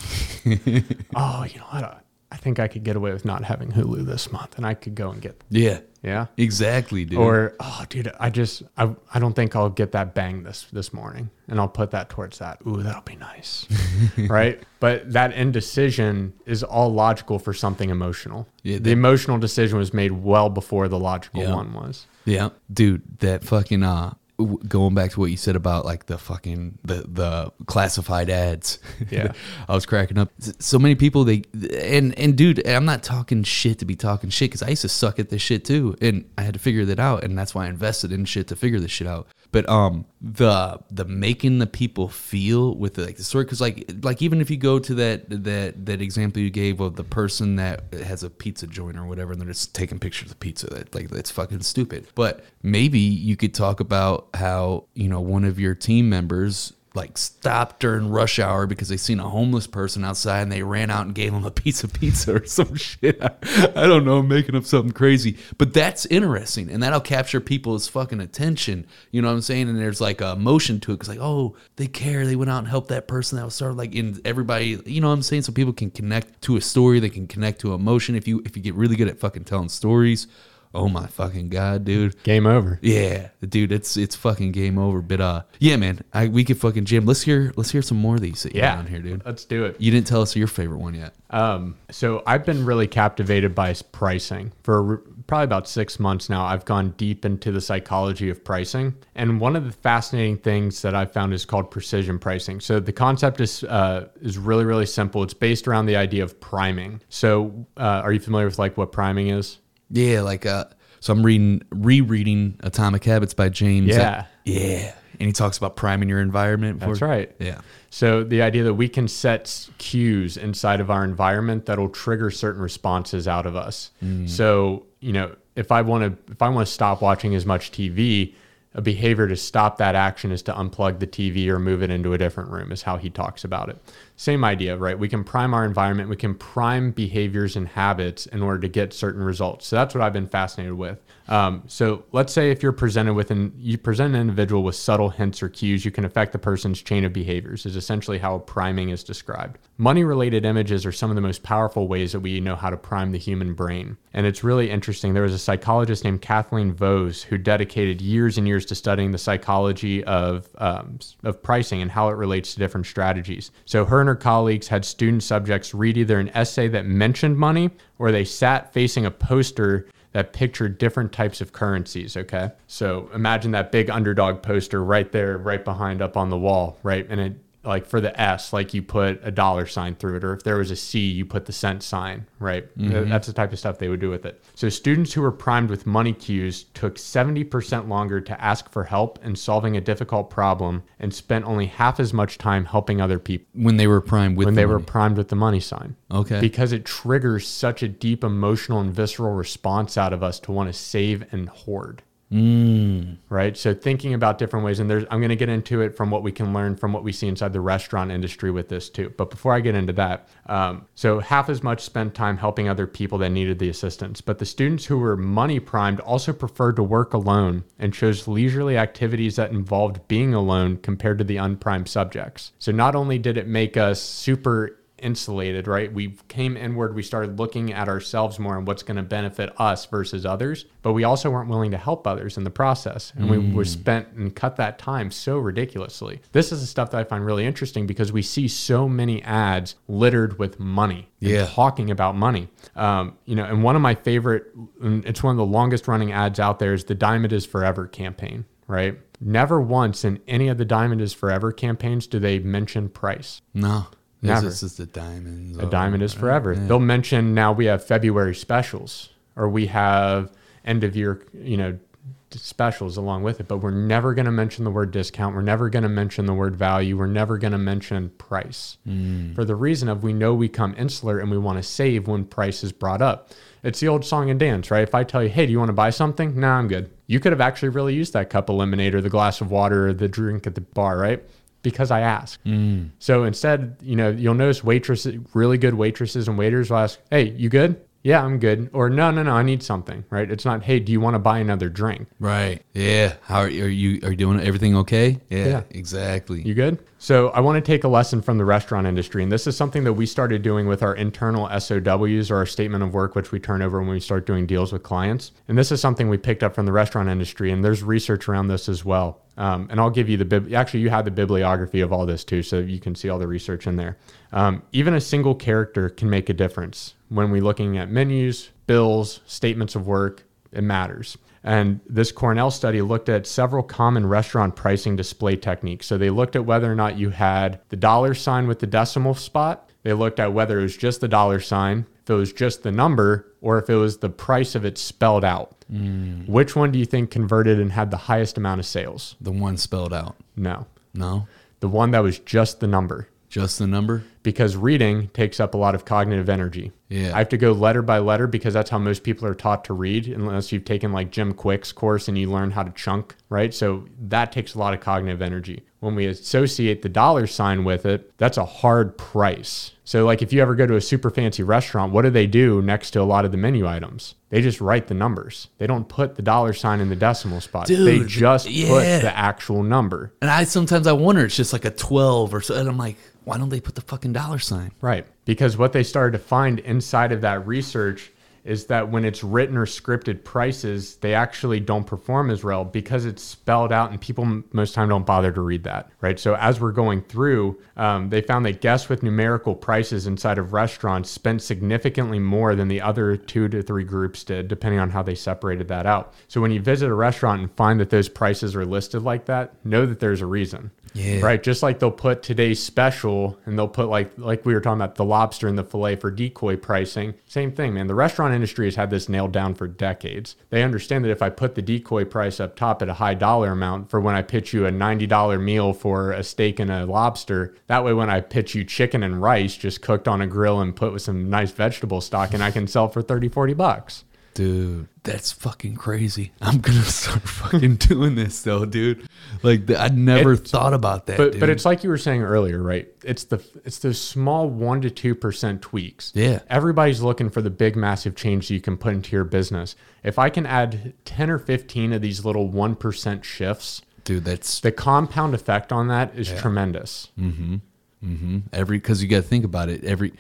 month. oh, you know what? I- think I could get away with not having Hulu this month and I could go and get,
yeah,
yeah.
exactly, dude.
Or, oh, dude, I just, I, I don't think I'll get that bang this, this morning and I'll put that towards that. Ooh, that'll be nice. right. But that indecision is all logical for something emotional.
Yeah,
the emotional decision was made well before the logical
Yeah.
one was.
Yeah, dude, that fucking uh, going back to what you said about like the fucking the the classified ads.
Yeah.
I was cracking up. So many people they and and dude, I'm not talking shit to be talking shit because I used to suck at this shit too, and I had to figure that out, and that's why I invested in shit to figure this shit out. But um, the the making the people feel with the, like the story, because like like even if you go to that that that example you gave of the person that has a pizza joint or whatever, and they're just taking pictures of pizza, that like that's fucking stupid. But maybe you could talk about how you know one of your team members like stopped during rush hour because they seen a homeless person outside and they ran out and gave them a piece of pizza or some shit. I, I don't know, I'm making up something crazy. But that's interesting and that'll capture people's fucking attention. You know what I'm saying? And there's like a motion to it because like, oh, they care. They went out and helped that person that was sort of like in everybody, you know what I'm saying? So people can connect to a story, they can connect to emotion. If you if you get really good at fucking telling stories, oh my fucking god, dude.
Game over.
Yeah, dude, it's it's fucking game over. But uh, yeah, man, I we could fucking jam. Let's hear let's hear some more of these that you
Yeah.
got on here, dude.
Let's do it.
You didn't tell us your favorite one yet.
Um, so I've been really captivated by pricing for probably about six months now. I've gone deep into the psychology of pricing, and one of the fascinating things that I found is called precision pricing. So the concept is uh, is really really simple. It's based around the idea of priming. So uh, are you familiar with like what priming is?
Yeah, like uh, so I'm reading rereading Atomic Habits by James.
Yeah.
yeah, and he talks about priming your environment.
That's right.
Yeah,
So the idea that we can set cues inside of our environment that'll trigger certain responses out of us. So, you know, if I want to if I want to stop watching as much TV, a behavior to stop that action is to unplug the TV or move it into a different room is how he talks about it. Same idea, right? We can prime our environment, we can prime behaviors and habits in order to get certain results. So that's what I've been fascinated with. Um, so let's say if you're presented with an you present an individual with subtle hints or cues, you can affect the person's chain of behaviors. Is essentially how priming is described. Money related images are some of the most powerful ways that we know how to prime the human brain, and it's really interesting. There was a psychologist named Kathleen Vohs who dedicated years and years to studying the psychology of um, of pricing and how it relates to different strategies. So her her colleagues had student subjects read either an essay that mentioned money or they sat facing a poster that pictured different types of currencies. Okay. So imagine that big underdog poster right there, right behind up on the wall, right? And it, like for the S, like you put a dollar sign through it, or if there was a C, you put the cent sign, right? Mm-hmm. That's the type of stuff they would do with it. So students who were primed with money cues took 70% longer to ask for help in solving a difficult problem and spent only half as much time helping other people
when they were primed with
when
the
they were primed with the money sign
okay.
because it triggers such a deep emotional and visceral response out of us to want to save and hoard.
Mm.
Right. So thinking about different ways, and there's I'm going to get into it from what we can learn from what we see inside the restaurant industry with this too. But before I get into that, um, so half as much spent time helping other people that needed the assistance. But the students who were money primed also preferred to work alone and chose leisurely activities that involved being alone compared to the unprimed subjects. So not only did it make us super insulated, right? We came inward, we started looking at ourselves more and what's going to benefit us versus others, but we also weren't willing to help others in the process. And we were spent and cut that time so ridiculously. This is the stuff that I find really interesting because we see so many ads littered with money.
Yeah.
talking about money. Um, you know, and one of my favorite, and it's one of the longest running ads out there is the Diamond is Forever campaign, right? Never once in any of the Diamond is Forever campaigns do they mention price.
no, this
Never.
is the diamonds.
A diamond is forever. They'll mention now we have February specials or we have end of year, you know, specials along with it, but we're never going to mention the word discount. We're never going to mention the word value. We're never going to mention price for the reason of we know we come insular and we want to save when price is brought up. It's the old song and dance, right? If I tell you, hey, do you want to buy something? Nah, I'm good. You could have actually really used that cup of lemonade or the glass of water or the drink at the bar, right? Because I asked. Mm. So instead, you know, you'll notice waitresses, really good waitresses and waiters will ask, hey, you good? Yeah, I'm good. Or no, no, no, I need something, right? It's not, hey, do you want to buy another drink?
Right. Yeah. How are you? Are you, are you doing everything okay? Yeah,
Yeah.
exactly.
You good? So I want to take a lesson from the restaurant industry, and this is something that we started doing with our internal SOWs or our statement of work, which we turn over when we start doing deals with clients. And this is something we picked up from the restaurant industry, and there's research around this as well. Um, and I'll give you the bib- actually you have the bibliography of all this too, so you can see all the research in there. Um, even a single character can make a difference when we're looking at menus, bills, statements of work. It matters. And this Cornell study looked at several common restaurant pricing display techniques. So they looked at whether or not you had the dollar sign with the decimal spot. They looked at whether it was just the dollar sign, if it was just the number, or if it was the price of it spelled out. Mm. Which one do you think converted and had the highest amount of sales?
The one spelled out.
No.
No,
The one that was just the number.
just the number.
Because reading takes up a lot of cognitive energy.
Yeah.
I have to go letter by letter because that's how most people are taught to read, unless you've taken like Jim Kwik's course and you learn how to chunk, right? So that takes a lot of cognitive energy. When we associate the dollar sign with it, that's a hard price. So, like if you ever go to a super fancy restaurant, what do they do next to a lot of the menu items? They just write the numbers. They don't put the dollar sign in the decimal spot. they
Dude,
just put the actual number.
And I sometimes I wonder it's just like a twelve or so, and I'm like, why don't they put the fucking dollar sign?
Right. Because what they started to find inside of that research is that when it's written or scripted prices, they actually don't perform as well because it's spelled out and people most time don't bother to read that. Right. So as we're going through, um, they found that guests with numerical prices inside of restaurants spent significantly more than the other two to three groups did, depending on how they separated that out. So when you visit a restaurant and find that those prices are listed like that, know that there's a reason.
Yeah.
Right. Just like they'll put today's special and they'll put like like we were talking about the lobster and the fillet for decoy pricing. Same thing, man. The restaurant industry has had this nailed down for decades. They understand that if I put the decoy price up top at a high dollar amount for when I pitch you a $90 meal for a steak and a lobster, that way when I pitch you chicken and rice just cooked on a grill and put with some nice vegetable stock and I can sell for 30, 40 bucks.
Dude, that's fucking crazy. I'm gonna start fucking doing this though, dude. Like th- I never
It's-
thought about that.
But
dude.
but it's like you were saying earlier, right? It's the it's those small one to two percent tweaks.
Yeah.
Everybody's looking for the big massive change you can put into your business. If I can add ten or fifteen of these little one percent shifts,
dude, that's
the compound effect on that is tremendous. Mm-hmm. Mm-hmm.
every because you got to think about it. Every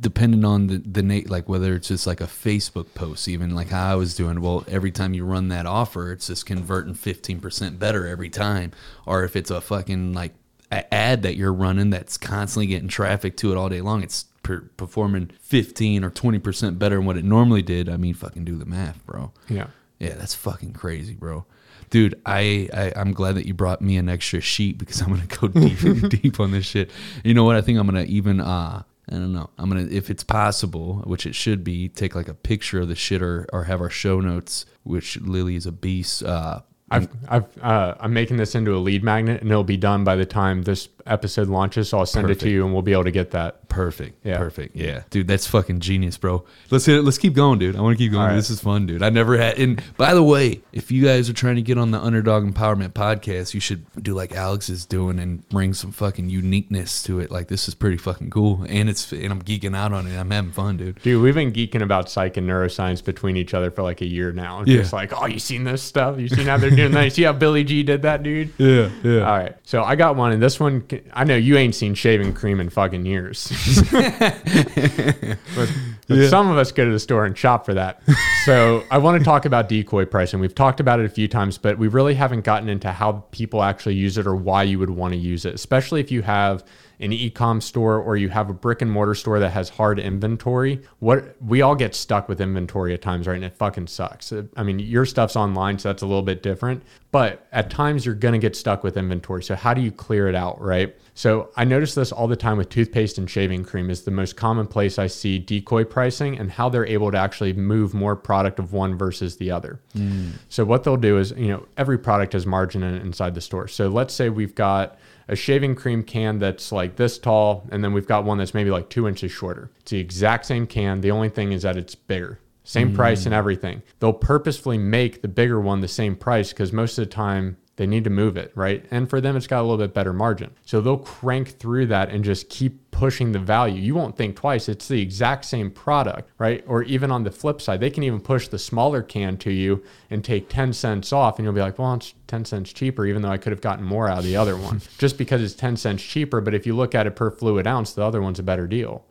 depending on the the na- like whether it's just like a Facebook post, even like how I was doing. Well, every time you run that offer, it's just converting fifteen percent better every time. Or if it's a fucking like a ad that you're running that's constantly getting traffic to it all day long, it's per- performing fifteen or twenty percent better than what it normally did. I mean, fucking do the math, bro.
Yeah.
Yeah, that's fucking crazy, bro. Dude, I, I I'm glad that you brought me an extra sheet because I'm gonna go deep deep on this shit. You know what? I think I'm gonna even uh I don't know. I'm gonna if it's possible, which it should be, take like a picture of the shit or, or have our show notes, which Lily is a beast. Uh
I've, I've, uh, I'm making this into a lead magnet, and it'll be done by the time this episode launches. So I'll send it to you, and we'll be able to get that.
perfect.
Yeah.
Perfect. Yeah. Dude, that's fucking genius, bro. Let's hit it. Let's keep going, dude. I want to keep going.
Right.
This is fun, dude. I never had and by the way, if you guys are trying to get on the underdog empowerment podcast, you should do like Alex is doing and bring some fucking uniqueness to it. Like this is pretty fucking cool. And it's and I'm geeking out on it. I'm having fun, dude.
Dude, we've been geeking about psych and neuroscience between each other for like a year now.
Yeah.
Just like, oh, you seen this stuff? You seen how they're doing You see how Billy G did that, dude?
Yeah, yeah.
All right. So I got one, and this one, I know you ain't seen shaving cream in fucking years. but but some of us go to the store and shop for that. So I want to talk about decoy pricing. We've talked about it a few times, but we really haven't gotten into how people actually use it or why you would want to use it, especially if you have an e-com store or you have a brick and mortar store that has hard inventory, what we all get stuck with inventory at times, right? And it fucking sucks. I mean, your stuff's online, so that's a little bit different. But at times you're gonna get stuck with inventory. So how do you clear it out, right? So I notice this all the time with toothpaste and shaving cream is the most common place I see decoy pricing and how they're able to actually move more product of one versus the other. Mm. So what they'll do is, you know, every product has margin in inside the store. So let's say we've got a shaving cream can that's like this tall, and then we've got one that's maybe like two inches shorter. It's the exact same can. The only thing is that it's bigger. Same mm. price and everything. They'll purposefully make the bigger one the same price because most of the time they need to move it, right? And for them, it's got a little bit better margin. So they'll crank through that and just keep pushing the value. You won't think twice. It's the exact same product, right? Or even on the flip side, they can even push the smaller can to you and take 10 cents off, and you'll be like, well, it's 10 cents cheaper, even though I could have gotten more out of the other one just because it's 10 cents cheaper. But if you look at it per fluid ounce, the other one's a better deal.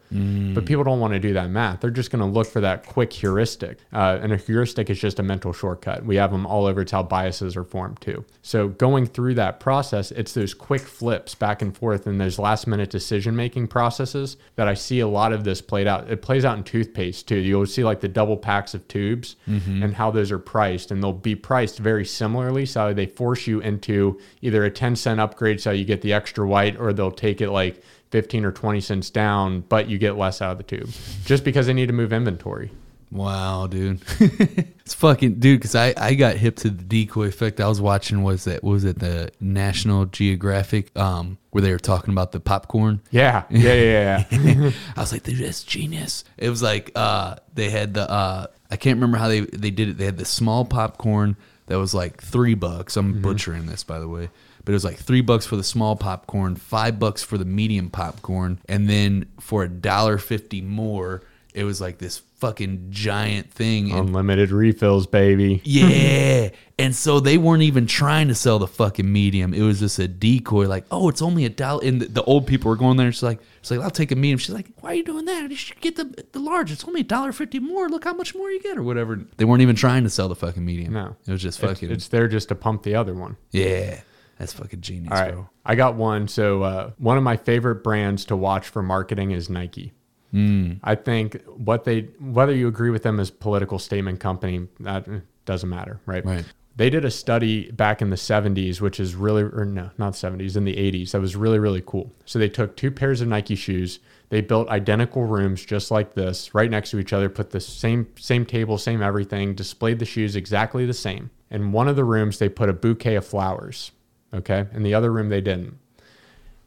But people don't want to do that math. They're just going to look for that quick heuristic. Uh, and a heuristic is just a mental shortcut. We have them all over. It's how biases are formed too. So going through that process, it's those quick flips back and forth and those last minute decision making processes that I see a lot of this played out. It plays out in toothpaste too. You'll see like the double packs of tubes mm-hmm. and how those are priced, and they'll be priced very similarly. So they force you into either a 10 cent upgrade so you get the extra white, or they'll take it like 15 or 20 cents down, but you get less out of the tube just because they need to move inventory.
Wow, dude. it's fucking dude, because I, I got hip to the decoy effect. I was watching was that was it the National Geographic, um, where they were talking about the popcorn.
Yeah, yeah, yeah, yeah.
I was like, dude, that's genius. It was like uh they had the uh I can't remember how they they did it. They had the small popcorn that was like three bucks. I'm butchering this by the way. But it was like three bucks for the small popcorn, five bucks for the medium popcorn, and then for a dollar fifty more, it was like this fucking giant thing. And
Unlimited refills, baby.
yeah. And so they weren't even trying to sell the fucking medium. It was just a decoy, like, oh, it's only a dollar. And the, the old people were going there. She's like, she's like, I'll take a medium. She's like, why are you doing that? You should get the the large. It's only a dollar fifty more. Look how much more you get, or whatever. They weren't even trying to sell the fucking medium.
No.
it was just
It's,
fucking.
it's there just to pump the other one.
yeah, that's fucking genius,
All right.
bro.
I got one. So, uh, one of my favorite brands to watch for marketing is Nike.
Hmm.
I think what they, whether you agree with them as political statement company, that eh, doesn't matter, right?
Right.
They did a study back in the 70s, which is really, or no, not 70s, in the 80s. That was really, really cool. So they took two pairs of Nike shoes. They built identical rooms just like this, right next to each other, put the same same table, same everything, displayed the shoes exactly the same. In one of the rooms, they put a bouquet of flowers. Okay. In the other room, they didn't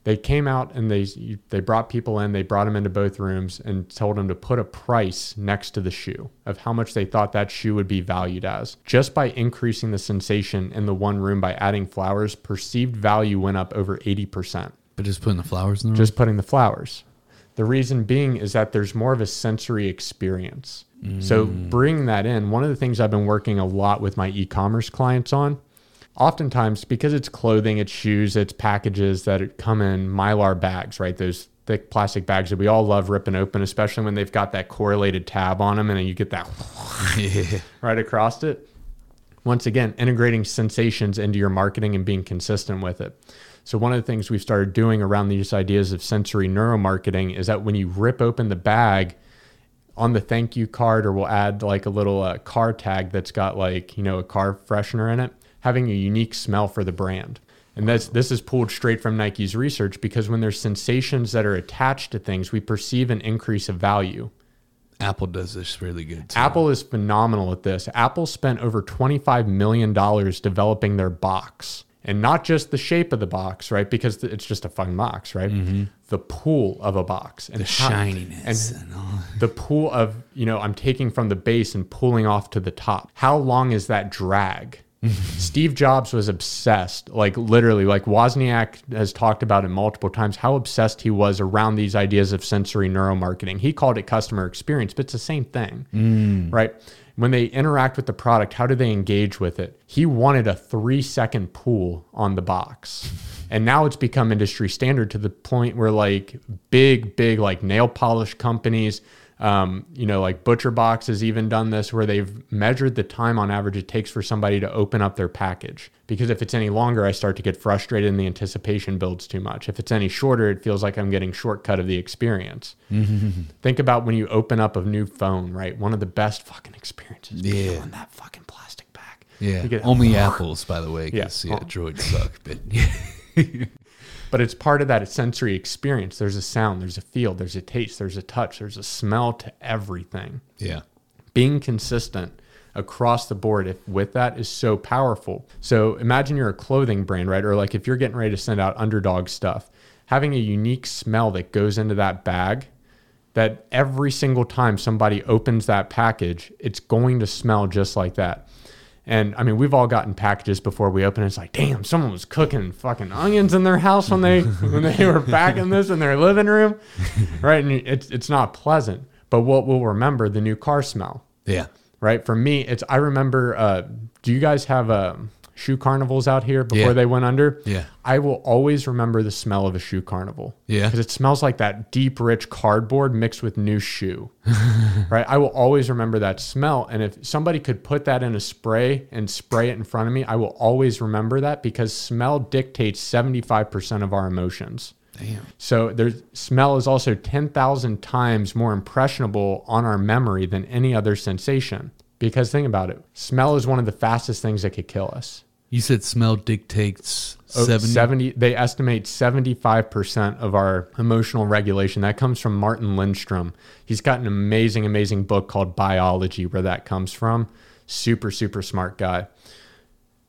they came out and they they brought people in they brought them into both rooms and told them to put a price next to the shoe of how much they thought that shoe would be valued as. Just by increasing the sensation in the one room by adding flowers perceived value went up over 80%
But just putting the flowers in the room.
just putting the flowers. The reason being is that there's more of a sensory experience. So mm. bringing that in. One of the things i've been working a lot with my e-commerce clients on oftentimes because it's clothing, it's shoes, it's packages that come in mylar bags, right? Those thick plastic bags that we all love ripping open, especially when they've got that correlated tab on them and then you get that
yeah.
right across it. Once again, integrating sensations into your marketing and being consistent with it. So, one of the things we've started doing around these ideas of sensory neuromarketing is that when you rip open the bag, on the thank you card, or we'll add like a little uh, car tag that's got like, you know, a car freshener in it, having a unique smell for the brand. And that's, this is pulled straight from Nike's research because when there's sensations that are attached to things, we perceive an increase of value.
Apple does this really good. Too.
Apple is phenomenal at this. Apple spent over $25 million developing their box. And not just the shape of the box, right? Because it's just a fun box, right? Mm-hmm. The pool of a box and
the
how-
shininess
and
and
the pool of you know i'm taking from the base and pulling off to the top how long is that drag steve jobs was obsessed like literally like wozniak has talked about it multiple times how obsessed he was around these ideas of sensory neuromarketing. He called it customer experience but it's the same thing mm. right? When they interact with the product how do they engage with it? He wanted a three second pull on the box. And now it's become industry standard to the point where like big big like nail polish companies Um, you know, like Butcher Box has even done this where they've measured the time on average it takes for somebody to open up their package. Because if it's any longer, I start to get frustrated and the anticipation builds too much. If it's any shorter, it feels like I'm getting shortcut of the experience. Think about when you open up a new phone, right? One of the best fucking experiences.
Yeah.
Peeling that fucking plastic back.
Yeah. Only apples, by the way.
Yeah.
Yeah,
Oh.
droids suck. But yeah.
But it's part of that sensory experience. There's a sound, there's a feel, there's a taste, there's a touch, there's a smell to everything.
yeah.
Being consistent across the board if with that is so powerful. So imagine you're a clothing brand, right? Or like if you're getting ready to send out underdog stuff, having a unique smell that goes into that bag that every single time somebody opens that package, it's going to smell just like that. And I mean, we've all gotten packages before we open. it. It's like, damn, someone was cooking fucking onions in their house when they when they were packing this in their living room, right? And it's it's not pleasant. But what we'll remember the new car smell,
Yeah.
right? For me, it's I remember. Uh, do you guys have uh, shoe carnivals out here before
Yeah.
they went under?
Yeah.
I will always remember the smell of a shoe carnival.
Yeah.
Because it smells like that deep, rich cardboard mixed with new shoe. right. I will always remember that smell. And if somebody could put that in a spray and spray it in front of me, I will always remember that because smell dictates 75% of our emotions.
Damn.
So there's smell is also 10,000 times more impressionable on our memory than any other sensation. Because think about it, smell is one of the fastest things that could kill us.
You said smell dictates
Oh,
70.
70 they estimate 75% of our emotional regulation. That comes from martin lindstrom. He's got an amazing amazing book called Buyology where that comes from. Super super smart guy.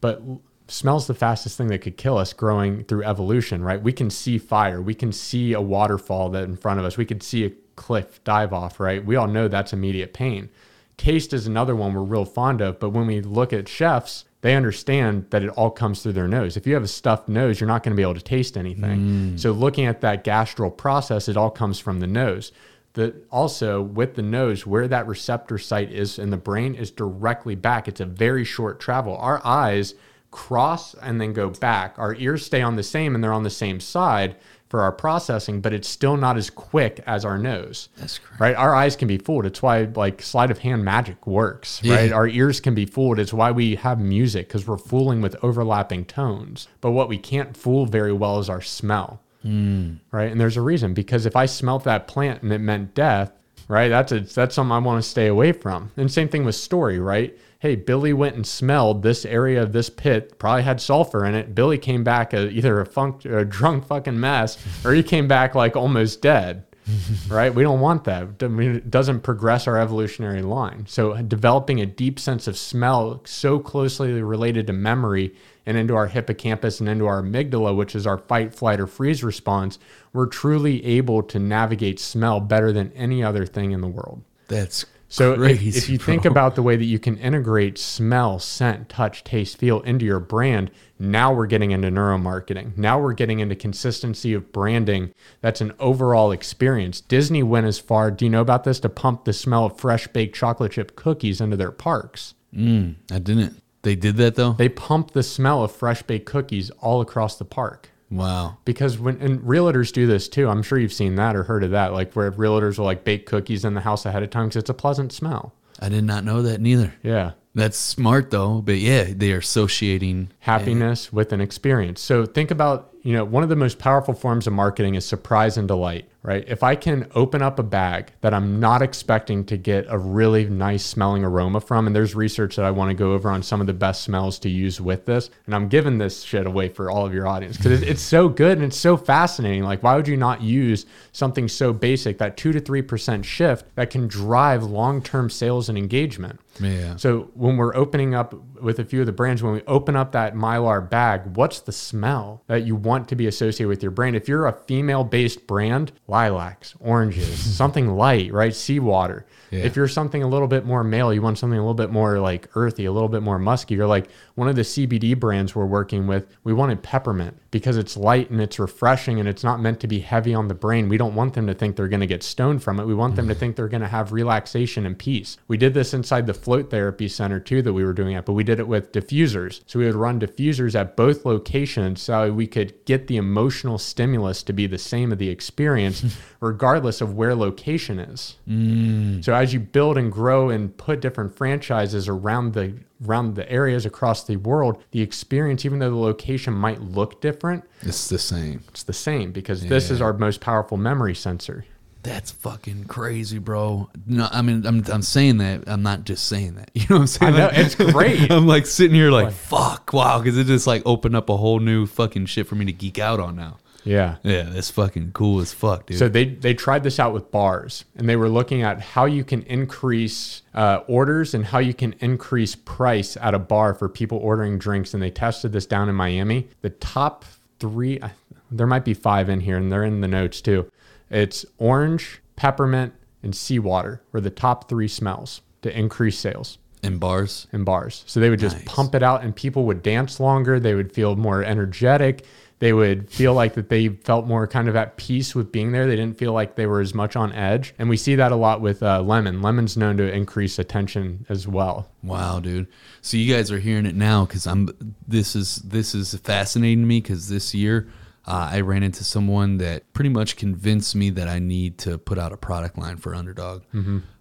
But smell's the fastest thing that could kill us growing through evolution right? We can see fire. We can see a waterfall that in front of us. We could see a cliff dive off right? We all know that's immediate pain taste is another one we're real fond of but when we look at chefs they understand that it all comes through their nose. If you have a stuffed nose you're not going to be able to taste anything. Mm. So looking at that gastral process it all comes from the nose. The also with the nose where that receptor site is in the brain is directly back. It's a very short travel. Our eyes cross and then go back. Our ears stay on the same and they're on the same side for our processing but it's still not as quick as our nose
That's correct.
right our eyes can be fooled it's why like sleight of hand magic works
Yeah.
right our ears can be fooled it's why we have music because we're fooling with overlapping tones but what we can't fool very well is our smell hmm. right? And there's a reason because if I smelt that plant and it meant death, right? That's a, that's something I want to stay away from. And same thing with story, right? Hey, Billy went and smelled this area of this pit, probably had sulfur in it. Billy came back a, either a funk, a drunk fucking mess, or he came back like almost dead. right? We don't want that. I mean, It doesn't progress our evolutionary line. So, developing a deep sense of smell so closely related to memory and into our hippocampus and into our amygdala, which is our fight, flight, or freeze response, we're truly able to navigate smell better than any other thing in the world.
That's
So if, if you
bro.
think about the way that you can integrate smell, scent, touch, taste, feel into your brand, now we're getting into neuromarketing. Now we're getting into consistency of branding. That's an overall experience. Disney went as far, do you know about this, to pump the smell of fresh baked chocolate chip cookies into their parks.
Mm, I didn't. They did that though.
They pumped the smell of fresh baked cookies all across the park.
Wow.
Because when and realtors do this too, I'm sure you've seen that or heard of that, like where realtors will like bake cookies in the house ahead of time because it's a pleasant smell.
I did not know that neither.
Yeah.
That's smart though. But yeah, they are associating
happiness with an experience. So think about, you know, one of the most powerful forms of marketing is surprise and delight, right? If I can open up a bag that I'm not expecting to get a really nice smelling aroma from, and there's research that I want to go over on some of the best smells to use with this, and I'm giving this shit away for all of your audience because it's so good and it's so fascinating. Like, why would you not use something so basic, that two to 3% shift that can drive long term sales and engagement?
Yeah.
So when we're opening up with a few of the brands, when we open up that Mylar bag, what's the smell that you want to be associated with your brand? If you're a female based brand, lilacs, oranges, something light, right? Seawater.
Yeah.
If you're something a little bit more male, you want something a little bit more like earthy, a little bit more musky. You're like one of the CBD brands we're working with, we wanted peppermint because it's light and it's refreshing and it's not meant to be heavy on the brain. We don't want them to think they're going to get stoned from it. We want them to mm. think they're going to have relaxation and peace. We did this inside the float therapy center too that we were doing it, but we did it with diffusers. So we would run diffusers at both locations so we could get the emotional stimulus to be the same of the experience regardless of where location is. Mm. So as you build and grow and put different franchises around the around the areas across the world, the experience, even though the location might look different,
It's the same.
it's the same because this is our most powerful memory sensor.
That's fucking crazy, bro. No, I mean, I'm, I'm saying that. I'm not just saying that. You know what I'm saying?
I know,
Like,
it's great.
I'm like sitting here like, fuck, wow, because it just like opened up a whole new fucking shit for me to geek out on now.
Yeah.
Yeah, that's fucking cool as fuck, dude.
So they they tried this out with bars, and they were looking at how you can increase uh, orders and how you can increase price at a bar for people ordering drinks. And they tested this down in Miami. The top three, I- there might be five in here, and they're in the notes too. It's orange, peppermint, and seawater were the top three smells to increase sales
in bars.
in bars. So they would just
Nice.
pump it out and people would dance longer. They would feel more energetic. They would feel like that they felt more kind of at peace with being there. They didn't feel like they were as much on edge. And we see that a lot with uh, lemon. Lemon's known to increase attention as well.
Wow, dude. So you guys are hearing it now because I'm. This is this is fascinating to me because this year uh, I ran into someone that pretty much convinced me that I need to put out a product line for Underdog.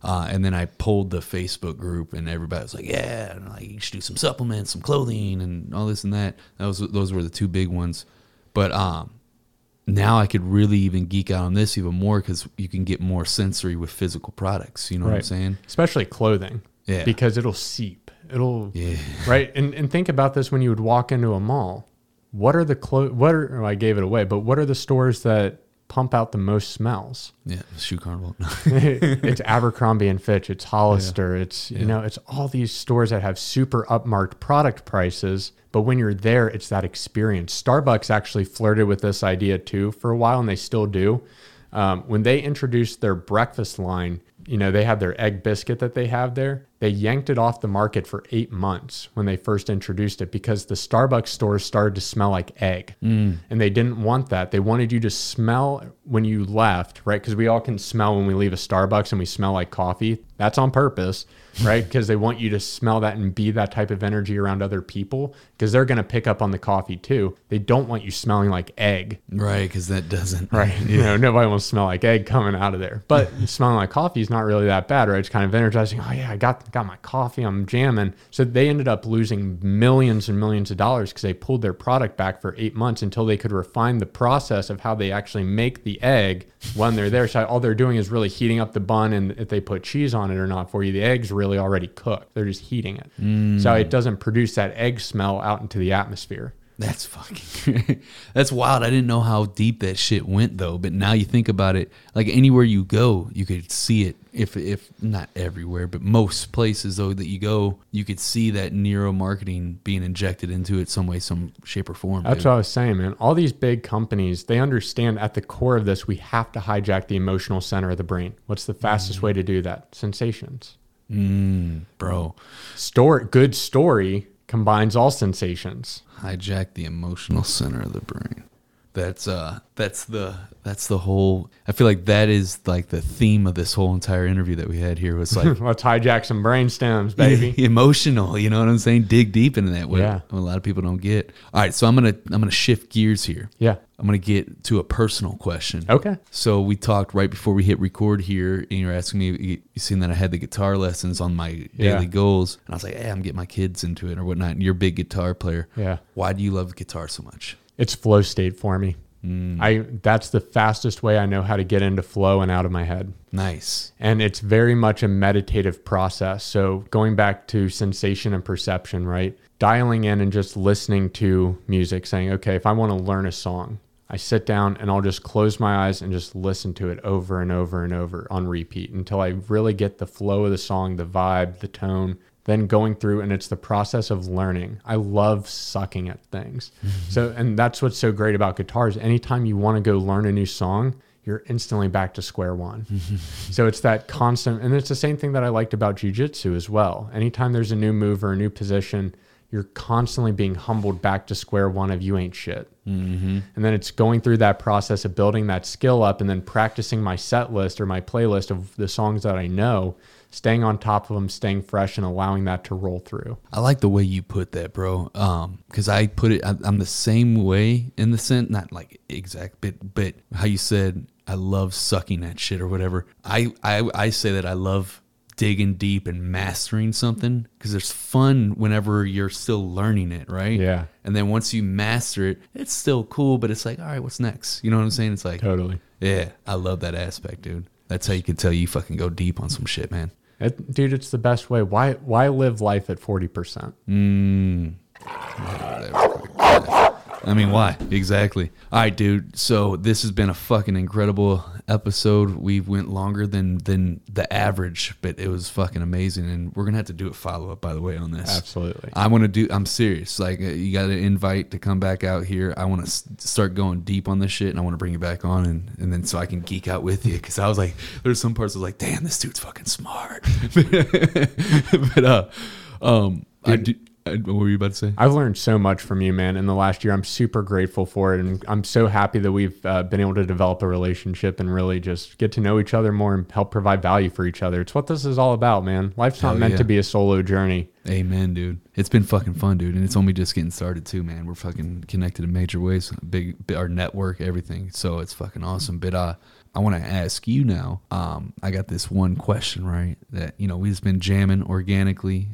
Uh, and then I pulled the Facebook group and everybody was like, "Yeah, and like you should do some supplements, some clothing, and all this and that." That was those were the two big ones. But um, now I could really even geek out on this even more because you can get more sensory with physical products. You know what I'm saying?
Especially clothing.
Yeah.
Because it'll seep. It'll
Yeah.
right. And and think about this when you would walk into a mall. What are the clo- what are oh, I gave it away, but what are the stores that pump out the most smells?
Yeah, shoe carnival.
it's Abercrombie and Fitch, it's Hollister, it's you know, it's all these stores that have super upmarked product prices, but when you're there, it's that experience. Starbucks actually flirted with this idea too for a while, and they still do. Um, when they introduced their breakfast line, you know, they have their egg biscuit that they have there. They yanked it off the market for eight months when they first introduced it because the Starbucks stores started to smell like egg. Mm. And they didn't want that. They wanted you to smell when you left, right? Because we all can smell when we leave a Starbucks and we smell like coffee. That's on purpose, right? Because they want you to smell that and be that type of energy around other people because they're going to pick up on the coffee too. They don't want you smelling like egg.
Right, because that doesn't.
Right. You know, nobody wants to smell like egg coming out of there. But smelling like coffee is not really that bad, right? It's kind of energizing. Oh yeah, I got got my coffee. I'm jamming. So they ended up losing millions and millions of dollars because they pulled their product back for eight months until they could refine the process of how they actually make the egg when they're there. So all they're doing is really heating up the bun, and if they put cheese on it or not for you, the egg's really already cooked. They're just heating it, mm. so it doesn't produce that egg smell out into the atmosphere.
That's fucking. that's wild. I didn't know how deep that shit went though. But now you think about it, like anywhere you go, you could see it. If if not everywhere, but most places though that you go, you could see that neuromarketing being injected into it some way, some shape or form.
That's
dude.
what I was saying, man. All these big companies, they understand at the core of this, we have to hijack the emotional center of the brain. What's the fastest way to do that? Sensations.
Mm, bro,
Story, good story combines all sensations.
hijack the emotional center of the brain. That's uh that's the that's the whole I feel like that is like the theme of this whole entire interview that we had here was like
Let's hijack some brain stems, baby.
emotional, you know what I'm saying? Dig deep into that what,
Yeah.
a lot of people don't get. All right, so I'm going to I'm to shift gears here.
yeah.
I'm going to get to a personal question.
Okay.
So we talked right before we hit record here, and you're asking me, you, seen that I had the guitar lessons on my
Yeah.
daily goals, and I was like, "Hey, I'm getting my kids into it or whatnot." And you're a big guitar player.
Yeah.
Why do you love the guitar so much?
It's flow state for me. Mm. I that's the fastest way I know how to get into flow and out of my head.
Nice.
and it's very much a meditative process. So going back to sensation and perception, right? Dialing in and just listening to music, saying, okay, if I want to learn a song, I sit down and I'll just close my eyes and just listen to it over and over and over on repeat until I really get the flow of the song, the vibe, the tone. Then going through, and it's the process of learning. I love sucking at things. So, and that's what's so great about guitars. Anytime you want to go learn a new song, you're instantly back to square one. so it's that constant, and it's the same thing that I liked about jujitsu as well. Anytime there's a new move or a new position, you're constantly being humbled back to square one of you ain't shit. Mm-hmm. And then it's going through that process of building that skill up and then practicing my set list or my playlist of the songs that I know, staying on top of them, staying fresh, and allowing that to roll through.
I like the way you put that, bro. Um, because I put it, I, I'm the same way in the sense, not like exact, but but how you said I love sucking that shit or whatever. I I, I say that I love digging deep and mastering something because there's fun whenever you're still learning it, right?
Yeah.
And then once you master it, it's still cool, but it's like, all right, what's next? You know what I'm saying? It's like,
Totally.
yeah, I love that aspect, dude. That's how you can tell you fucking go deep on some shit, man.
It, dude, it's the best way. Why why live life at 40%?
Mm. I mean, why? Exactly. All right, dude. So this has been a fucking incredible episode. We went longer than than the average, but it was fucking amazing. And we're gonna have to do a follow up, by the way, on this.
Absolutely.
I want to do. I'm serious. Like uh, you got an invite to come back out here. I want to s- start going deep on this shit, and I want to bring you back on, and and then so I can geek out with you. Because I was like, there's some parts I was like, damn, this dude's fucking smart. but uh, um, I do. I, what were you about to say?
I've learned so much from you, man, in the last year. I'm super grateful for it. And I'm so happy that we've uh, been able to develop a relationship and really just get to know each other more and help provide value for each other. It's what this is all about, man. Life's not meant
yeah.
to be a solo journey.
Amen, dude. It's been fucking fun, dude, and it's only just getting started too, man. We're fucking connected in major ways, big, our network, everything. So it's fucking awesome. But uh, I want to ask you now. Um, I got this one question, right? That you know we've been jamming organically,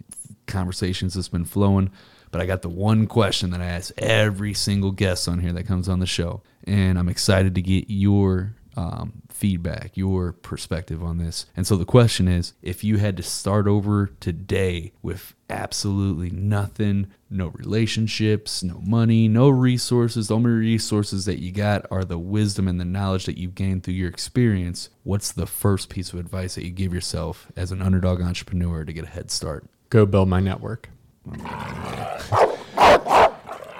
conversations that's been flowing. But I got the one question that I ask every single guest on here that comes on the show, and I'm excited to get your um, feedback, your perspective on this. And so the question is if you had to start over today with absolutely nothing, no relationships, no money, no resources, the only resources that you got are the wisdom and the knowledge that you've gained through your experience, what's the first piece of advice that you give yourself as an underdog entrepreneur to get a head start?
Go build my network.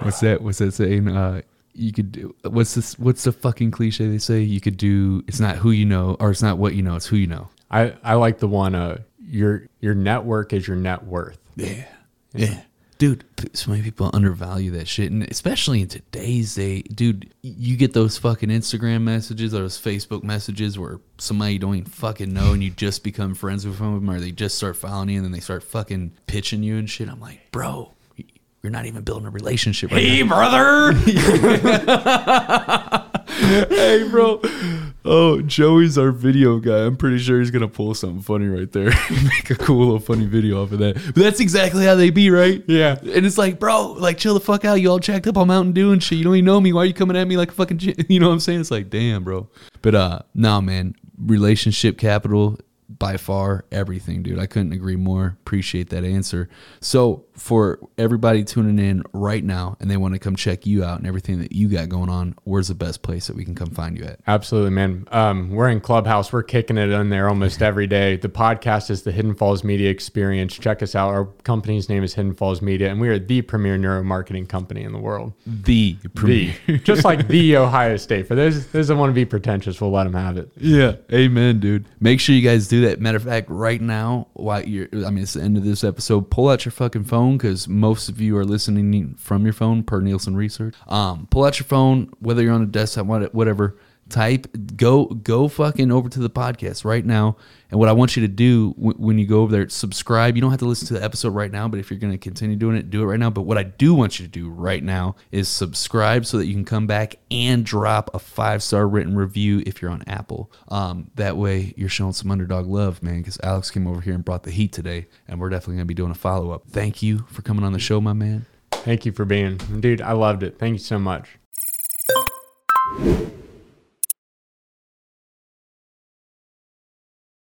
What's that? What's that saying? Uh, you could do. What's this? What's the fucking cliche they say? You could do. It's not who you know, or it's not what you know. It's who you know.
I, I like the one, uh, your, your network is your net worth.
Yeah. Yeah. Dude, so many people undervalue that shit. And especially in today's day, dude, you get those fucking Instagram messages or those Facebook messages where somebody you don't even fucking know and you just become friends with them or they just start following you and then they start fucking pitching you and shit. I'm like, bro, you're not even building a relationship right now.
Hey brother.
hey, bro. Oh, Joey's our video guy. I'm pretty sure he's gonna pull something funny right there. Make a cool little funny video off of that. But that's exactly how they be, right?
Yeah.
And it's like, bro, like chill the fuck out. You all jacked up on Mountain Dew and shit. You don't even know me. Why are you coming at me like a fucking? You know what I'm saying? It's like, damn, bro. But uh, nah, man. Relationship capital by far everything, dude. I couldn't agree more. Appreciate that answer. So, for everybody tuning in right now and they want to come check you out and everything that you got going on, where's the best place that we can come find you at?
Absolutely, man. Um, we're in Clubhouse. We're kicking it in there almost every day. The podcast is the Hidden Falls Media Experience. Check us out. Our company's name is Hidden Falls Media, and we are the premier neuromarketing company in the world.
The premier.
The, just like the Ohio State. For those those that want to be pretentious, we'll let them have it.
Yeah, amen, dude. Make sure you guys do that. Matter of fact, right now, while you're, I mean, it's the end of this episode. Pull out your fucking phone because most of you are listening from your phone, per Nielsen research. Um, pull out your phone, whether you're on a desktop, whatever. Type go go fucking over to the podcast right now. And what I want you to do w- when you go over there, subscribe. You don't have to listen to the episode right now, but if you're going to continue doing it, do it right now. But what I do want you to do right now is subscribe so that you can come back and drop a five star written review if you're on Apple. Um, that way you're showing some underdog love, man, because Alex came over here and brought the heat today, and we're definitely going to be doing a follow up. Thank you for coming on the show, my man.
Thank you for being, dude. I loved it. Thank you so much.